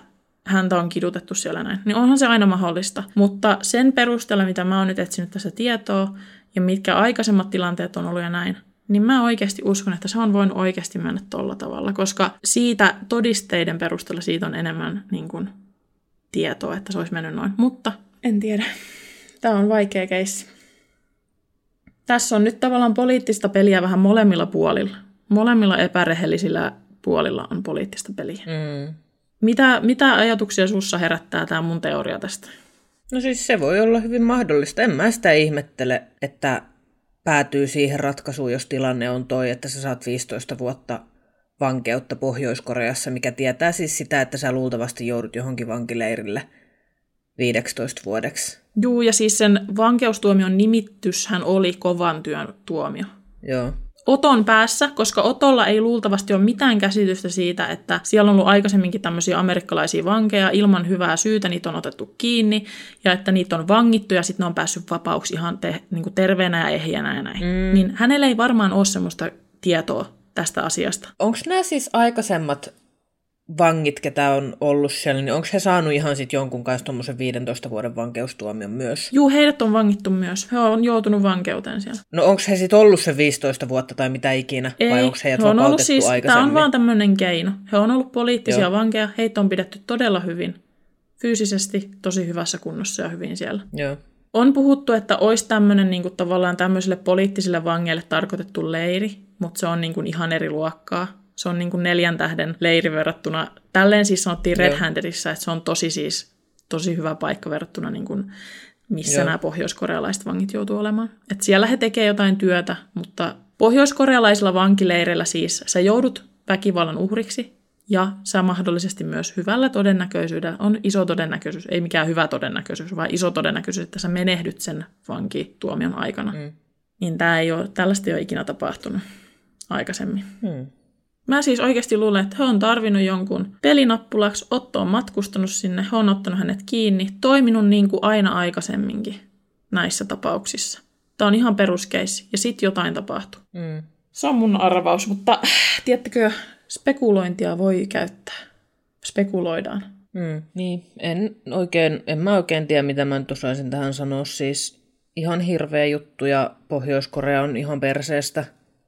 häntä on kidutettu siellä näin, niin onhan se aina mahdollista. Mutta sen perusteella, mitä mä oon nyt etsinyt tässä tietoa ja mitkä aikaisemmat tilanteet on ollut ja näin, niin mä oikeasti uskon, että se on voinut oikeasti mennä tolla tavalla, koska siitä todisteiden perusteella siitä on enemmän niin kuin, tietoa, että se olisi mennyt noin. Mutta en tiedä. Tämä on vaikea keissi. Tässä on nyt tavallaan poliittista peliä vähän molemmilla puolilla. Molemmilla epärehellisillä puolilla on poliittista peliä. Mm. Mitä, mitä ajatuksia sussa herättää tämä mun teoria tästä? No siis se voi olla hyvin mahdollista. En mä sitä ihmettele, että päätyy siihen ratkaisuun, jos tilanne on toi, että sä saat 15 vuotta vankeutta Pohjois-Koreassa, mikä tietää siis sitä, että sä luultavasti joudut johonkin vankileirille 15 vuodeksi. Juu, ja siis sen vankeustuomion nimityshän oli kovan työn tuomio. Joo. Oton päässä, koska Otolla ei luultavasti ole mitään käsitystä siitä, että siellä on ollut aikaisemminkin tämmöisiä amerikkalaisia vankeja ilman hyvää syytä, niitä on otettu kiinni ja että niitä on vangittu ja sitten ne on päässyt vapauksi ihan te, niin terveenä ja ehjänä ja näin. Mm. Niin hänellä ei varmaan ole semmoista tietoa tästä asiasta. Onko nämä siis aikaisemmat vangit, ketä on ollut siellä, niin onko he saanut ihan sitten jonkun kanssa tuommoisen 15 vuoden vankeustuomion myös? Juu, heidät on vangittu myös. He on joutunut vankeuteen siellä. No onko he sitten ollut se 15 vuotta tai mitä ikinä? Ei, vai onko heidät he on ollut siis? Tämä on vaan tämmöinen keino. He on ollut poliittisia Joo. vankeja, heitä on pidetty todella hyvin. Fyysisesti tosi hyvässä kunnossa ja hyvin siellä. Joo. On puhuttu, että olisi tämmöinen niin kuin, tavallaan tämmöisille poliittisille vangeille tarkoitettu leiri, mutta se on niin kuin, ihan eri luokkaa. Se on niin kuin neljän tähden leiri verrattuna, tälleen siis sanottiin Red Handedissa, että se on tosi siis tosi hyvä paikka verrattuna niin kuin, missä Joo. nämä pohjoiskorealaiset vangit joutuu olemaan. Et siellä he tekevät jotain työtä, mutta pohjoiskorealaisilla vankileireillä siis sä joudut väkivallan uhriksi ja sä mahdollisesti myös hyvällä todennäköisyydellä, on iso todennäköisyys, ei mikään hyvä todennäköisyys, vaan iso todennäköisyys, että sä menehdyt sen vankituomion aikana. Mm. Niin tää ei ole, tällaista ei ole ikinä tapahtunut aikaisemmin. Mm. Mä siis oikeasti luulen, että he on tarvinnut jonkun pelinappulaksi, Otto on matkustanut sinne, he on ottanut hänet kiinni, toiminut niin kuin aina aikaisemminkin näissä tapauksissa. Tämä on ihan peruskeissi, ja sitten jotain tapahtuu. Mm. Se on mun arvaus, mutta tiedättekö, spekulointia voi käyttää. Spekuloidaan. Mm, niin, en, oikein, en mä oikein tiedä, mitä mä nyt osaisin tähän sanoa. Siis ihan hirveä juttu ja Pohjois-Korea on ihan perseestä.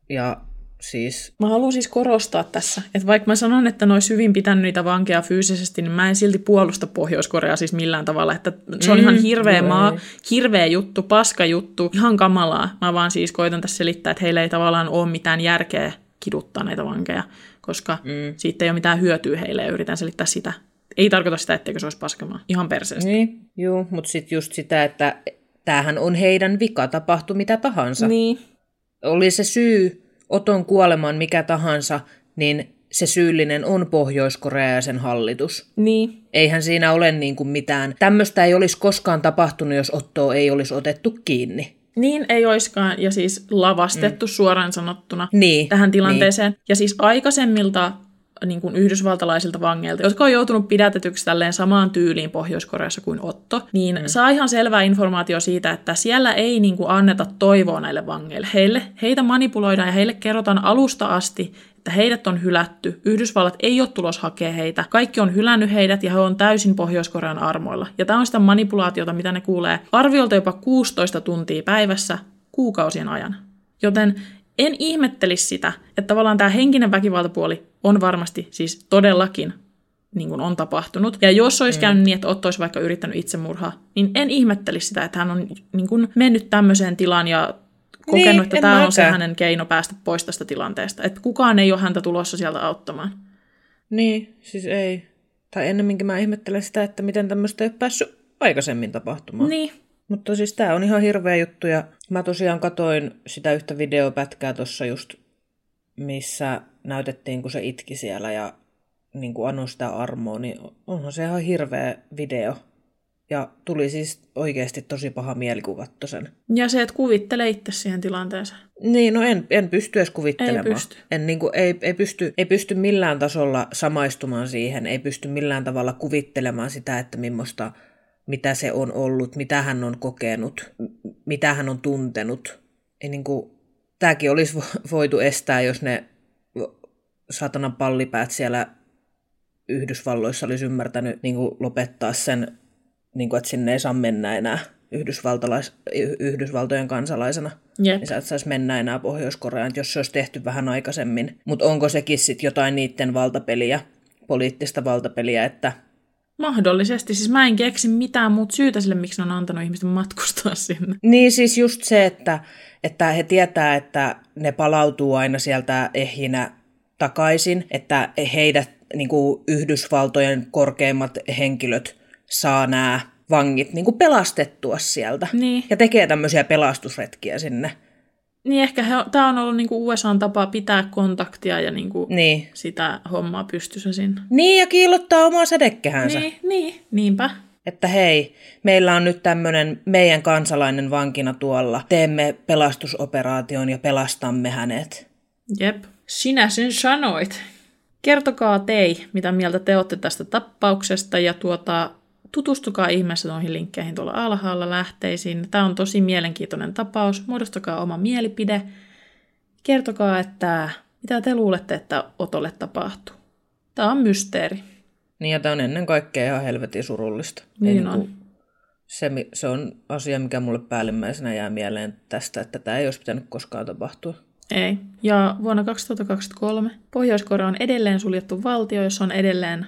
Ja siis... Mä haluan siis korostaa tässä, että vaikka mä sanon, että ne olisi hyvin pitänyt niitä vankeja fyysisesti, niin mä en silti puolusta Pohjois-Koreaa siis millään tavalla. Että se on mm, ihan hirveä maa, ei. hirveä juttu, paska juttu, ihan kamalaa. Mä vaan siis koitan tässä selittää, että heillä ei tavallaan ole mitään järkeä kiduttaa näitä vankeja, koska mm. siitä ei ole mitään hyötyä heille ja yritän selittää sitä. Ei tarkoita sitä, etteikö se olisi paskamaa. Ihan perseestä. Niin, joo, mutta sitten just sitä, että tämähän on heidän vika, tapahtui mitä tahansa. Niin. Oli se syy Oton kuolemaan mikä tahansa, niin se syyllinen on Pohjois-Korea ja sen hallitus. Niin. Eihän siinä ole niin kuin mitään. Tämmöistä ei olisi koskaan tapahtunut, jos Ottoa ei olisi otettu kiinni. Niin ei oiskaan, ja siis lavastettu mm. suoraan sanottuna niin, tähän tilanteeseen. Niin. Ja siis aikaisemmilta niin kuin yhdysvaltalaisilta vangeilta, jotka on joutunut pidätetyksi tälleen samaan tyyliin Pohjois-Koreassa kuin Otto, niin mm. saa ihan selvää informaatio siitä, että siellä ei niin kuin anneta toivoa näille vangeille. Heille, heitä manipuloidaan ja heille kerrotaan alusta asti, että heidät on hylätty, Yhdysvallat ei ole tulos hakea heitä, kaikki on hylännyt heidät ja he on täysin Pohjois-Korean armoilla. Ja tämä on sitä manipulaatiota, mitä ne kuulee arviolta jopa 16 tuntia päivässä kuukausien ajan. Joten en ihmettelisi sitä, että tavallaan tämä henkinen väkivaltapuoli on varmasti siis todellakin niin kuin on tapahtunut. Ja jos olisi mm. käynyt niin, että Otto olisi vaikka yrittänyt itsemurhaa, niin en ihmettelisi sitä, että hän on niin kuin mennyt tämmöiseen tilaan ja kokenut, niin, että tämä on se hänen keino päästä pois tästä tilanteesta. Että kukaan ei ole häntä tulossa sieltä auttamaan. Niin, siis ei. Tai ennemminkin mä ihmettelen sitä, että miten tämmöistä ei ole päässyt aikaisemmin tapahtumaan. Niin. Mutta siis tämä on ihan hirveä juttu ja mä tosiaan katoin sitä yhtä videopätkää tuossa just, missä näytettiin, kun se itki siellä ja niin kuin anoi sitä armoa, niin onhan se ihan hirveä video. Ja tuli siis oikeasti tosi paha mieli, kun katsoi sen. Ja se, että kuvittele itse siihen tilanteeseen. Niin, no en, en pysty edes kuvittelemaan. Ei pysty. En, niin kuin, ei, ei, pysty, ei pysty millään tasolla samaistumaan siihen, ei pysty millään tavalla kuvittelemaan sitä, että millaista, mitä se on ollut, mitä hän on kokenut, mitä hän on tuntenut. Niin kuin, tämäkin olisi voitu estää, jos ne satanan pallipäät siellä Yhdysvalloissa olisi ymmärtänyt niin kuin lopettaa sen, niin kuin, että sinne ei saa mennä enää Yhdysvaltalais, Yhdysvaltojen kansalaisena. Jep. Niin sä et saisi mennä enää Pohjois-Koreaan, jos se olisi tehty vähän aikaisemmin. Mutta onko sekin sitten jotain niiden valtapeliä, poliittista valtapeliä, että Mahdollisesti. Siis mä en keksi mitään muuta syytä sille, miksi ne on antanut ihmisten matkustaa sinne. Niin siis just se, että, että he tietää, että ne palautuu aina sieltä ehjinä takaisin, että heidät niin kuin Yhdysvaltojen korkeimmat henkilöt saa nämä vangit niin kuin pelastettua sieltä. Niin. Ja tekee tämmöisiä pelastusretkiä sinne. Niin ehkä tämä on ollut niinku USAn tapa pitää kontaktia ja niinku niin. sitä hommaa pystyssä sinne. Niin, ja kiillottaa omaa sädekkehänsä. Niin, niin, niinpä. Että hei, meillä on nyt tämmöinen meidän kansalainen vankina tuolla. Teemme pelastusoperaation ja pelastamme hänet. Jep. Sinä sen sanoit. Kertokaa tei, mitä mieltä te olette tästä tappauksesta ja tuota, tutustukaa ihmeessä noihin linkkeihin tuolla alhaalla lähteisiin. Tämä on tosi mielenkiintoinen tapaus. Muodostakaa oma mielipide. Kertokaa, että mitä te luulette, että Otolle tapahtuu. Tämä on mysteeri. Niin ja tämä on ennen kaikkea ihan helvetin surullista. Niin Ei, on. Se, se on asia, mikä mulle päällimmäisenä jää mieleen tästä, että tämä ei olisi pitänyt koskaan tapahtua. Ei. Ja vuonna 2023 Pohjois-Korea on edelleen suljettu valtio, jossa on edelleen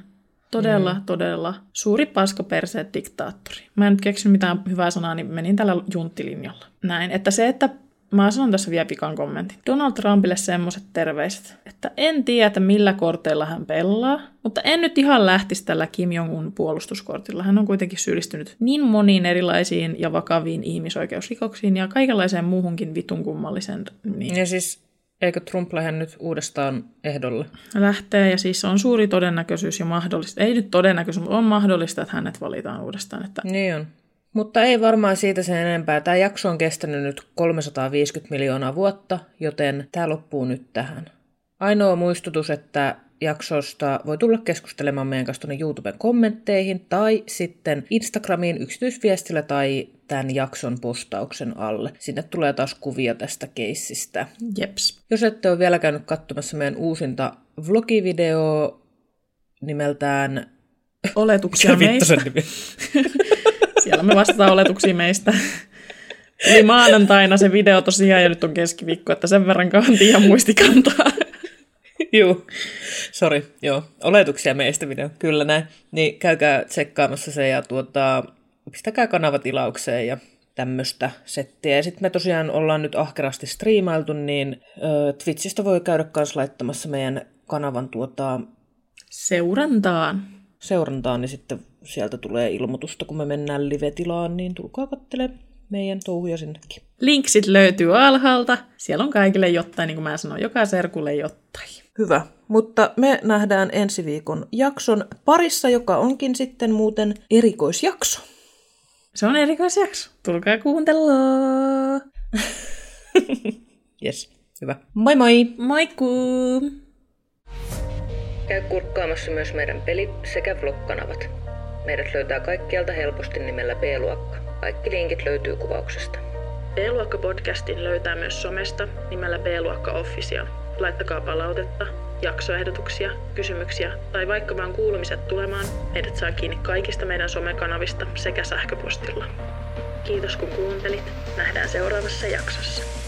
Todella, mm. todella suuri paskaperseet diktaattori. Mä en nyt keksinyt mitään hyvää sanaa, niin menin tällä junttilinjalla. Näin, että se, että Mä sanon tässä vielä pikan kommentin. Donald Trumpille semmoiset terveiset, että en tiedä, millä korteilla hän pelaa, mutta en nyt ihan lähtisi tällä Kim Jong-un puolustuskortilla. Hän on kuitenkin syyllistynyt niin moniin erilaisiin ja vakaviin ihmisoikeusrikoksiin ja kaikenlaiseen muuhunkin vitun kummalliseen. Niin. Ja siis Eikö Trump lähde nyt uudestaan ehdolle? Lähtee ja siis on suuri todennäköisyys ja mahdollista, ei nyt todennäköisyys, mutta on mahdollista, että hänet valitaan uudestaan. Että... Niin on. Mutta ei varmaan siitä sen enempää. Tämä jakso on kestänyt nyt 350 miljoonaa vuotta, joten tämä loppuu nyt tähän. Ainoa muistutus, että jaksosta voi tulla keskustelemaan meidän kanssa tuonne YouTuben kommentteihin tai sitten Instagramiin yksityisviestillä tai tämän jakson postauksen alle. Sinne tulee taas kuvia tästä keissistä. Jeps. Jos ette ole vielä käynyt katsomassa meidän uusinta vlogivideo nimeltään... Oletuksia meistä. Siellä me vastataan oletuksiin meistä. Eli maanantaina se video tosiaan ja nyt on keskiviikko, että sen verran kantiin muistikantaa. Joo, sorry, joo. Oletuksia meistä video, kyllä näin. Niin käykää tsekkaamassa se ja tuota, pistäkää kanavatilaukseen ja tämmöistä settiä. Ja sitten me tosiaan ollaan nyt ahkerasti striimailtu, niin ö, Twitchistä voi käydä myös laittamassa meidän kanavan tuota... Seurantaan. Seurantaan, niin sitten sieltä tulee ilmoitusta, kun me mennään live-tilaan, niin tulkaa katselemaan meidän touhuja sinnekin. Linksit löytyy alhaalta. Siellä on kaikille jotain, niin kuin mä sanoin, joka serkulle jotain. Hyvä, mutta me nähdään ensi viikon jakson parissa, joka onkin sitten muuten erikoisjakso. Se on erikoisjakso. Tulkaa kuuntelemaan. yes, hyvä. Moi moi! Moikku! Käy kurkkaamassa myös meidän peli- sekä vlog-kanavat. Meidät löytää kaikkialta helposti nimellä B-luokka. Kaikki linkit löytyy kuvauksesta. B-luokka-podcastin löytää myös somesta nimellä B-luokka Official. Laittakaa palautetta, jaksoehdotuksia, kysymyksiä tai vaikka vaan kuulumiset tulemaan, meidät saa kiinni kaikista meidän somekanavista sekä sähköpostilla. Kiitos kun kuuntelit. Nähdään seuraavassa jaksossa.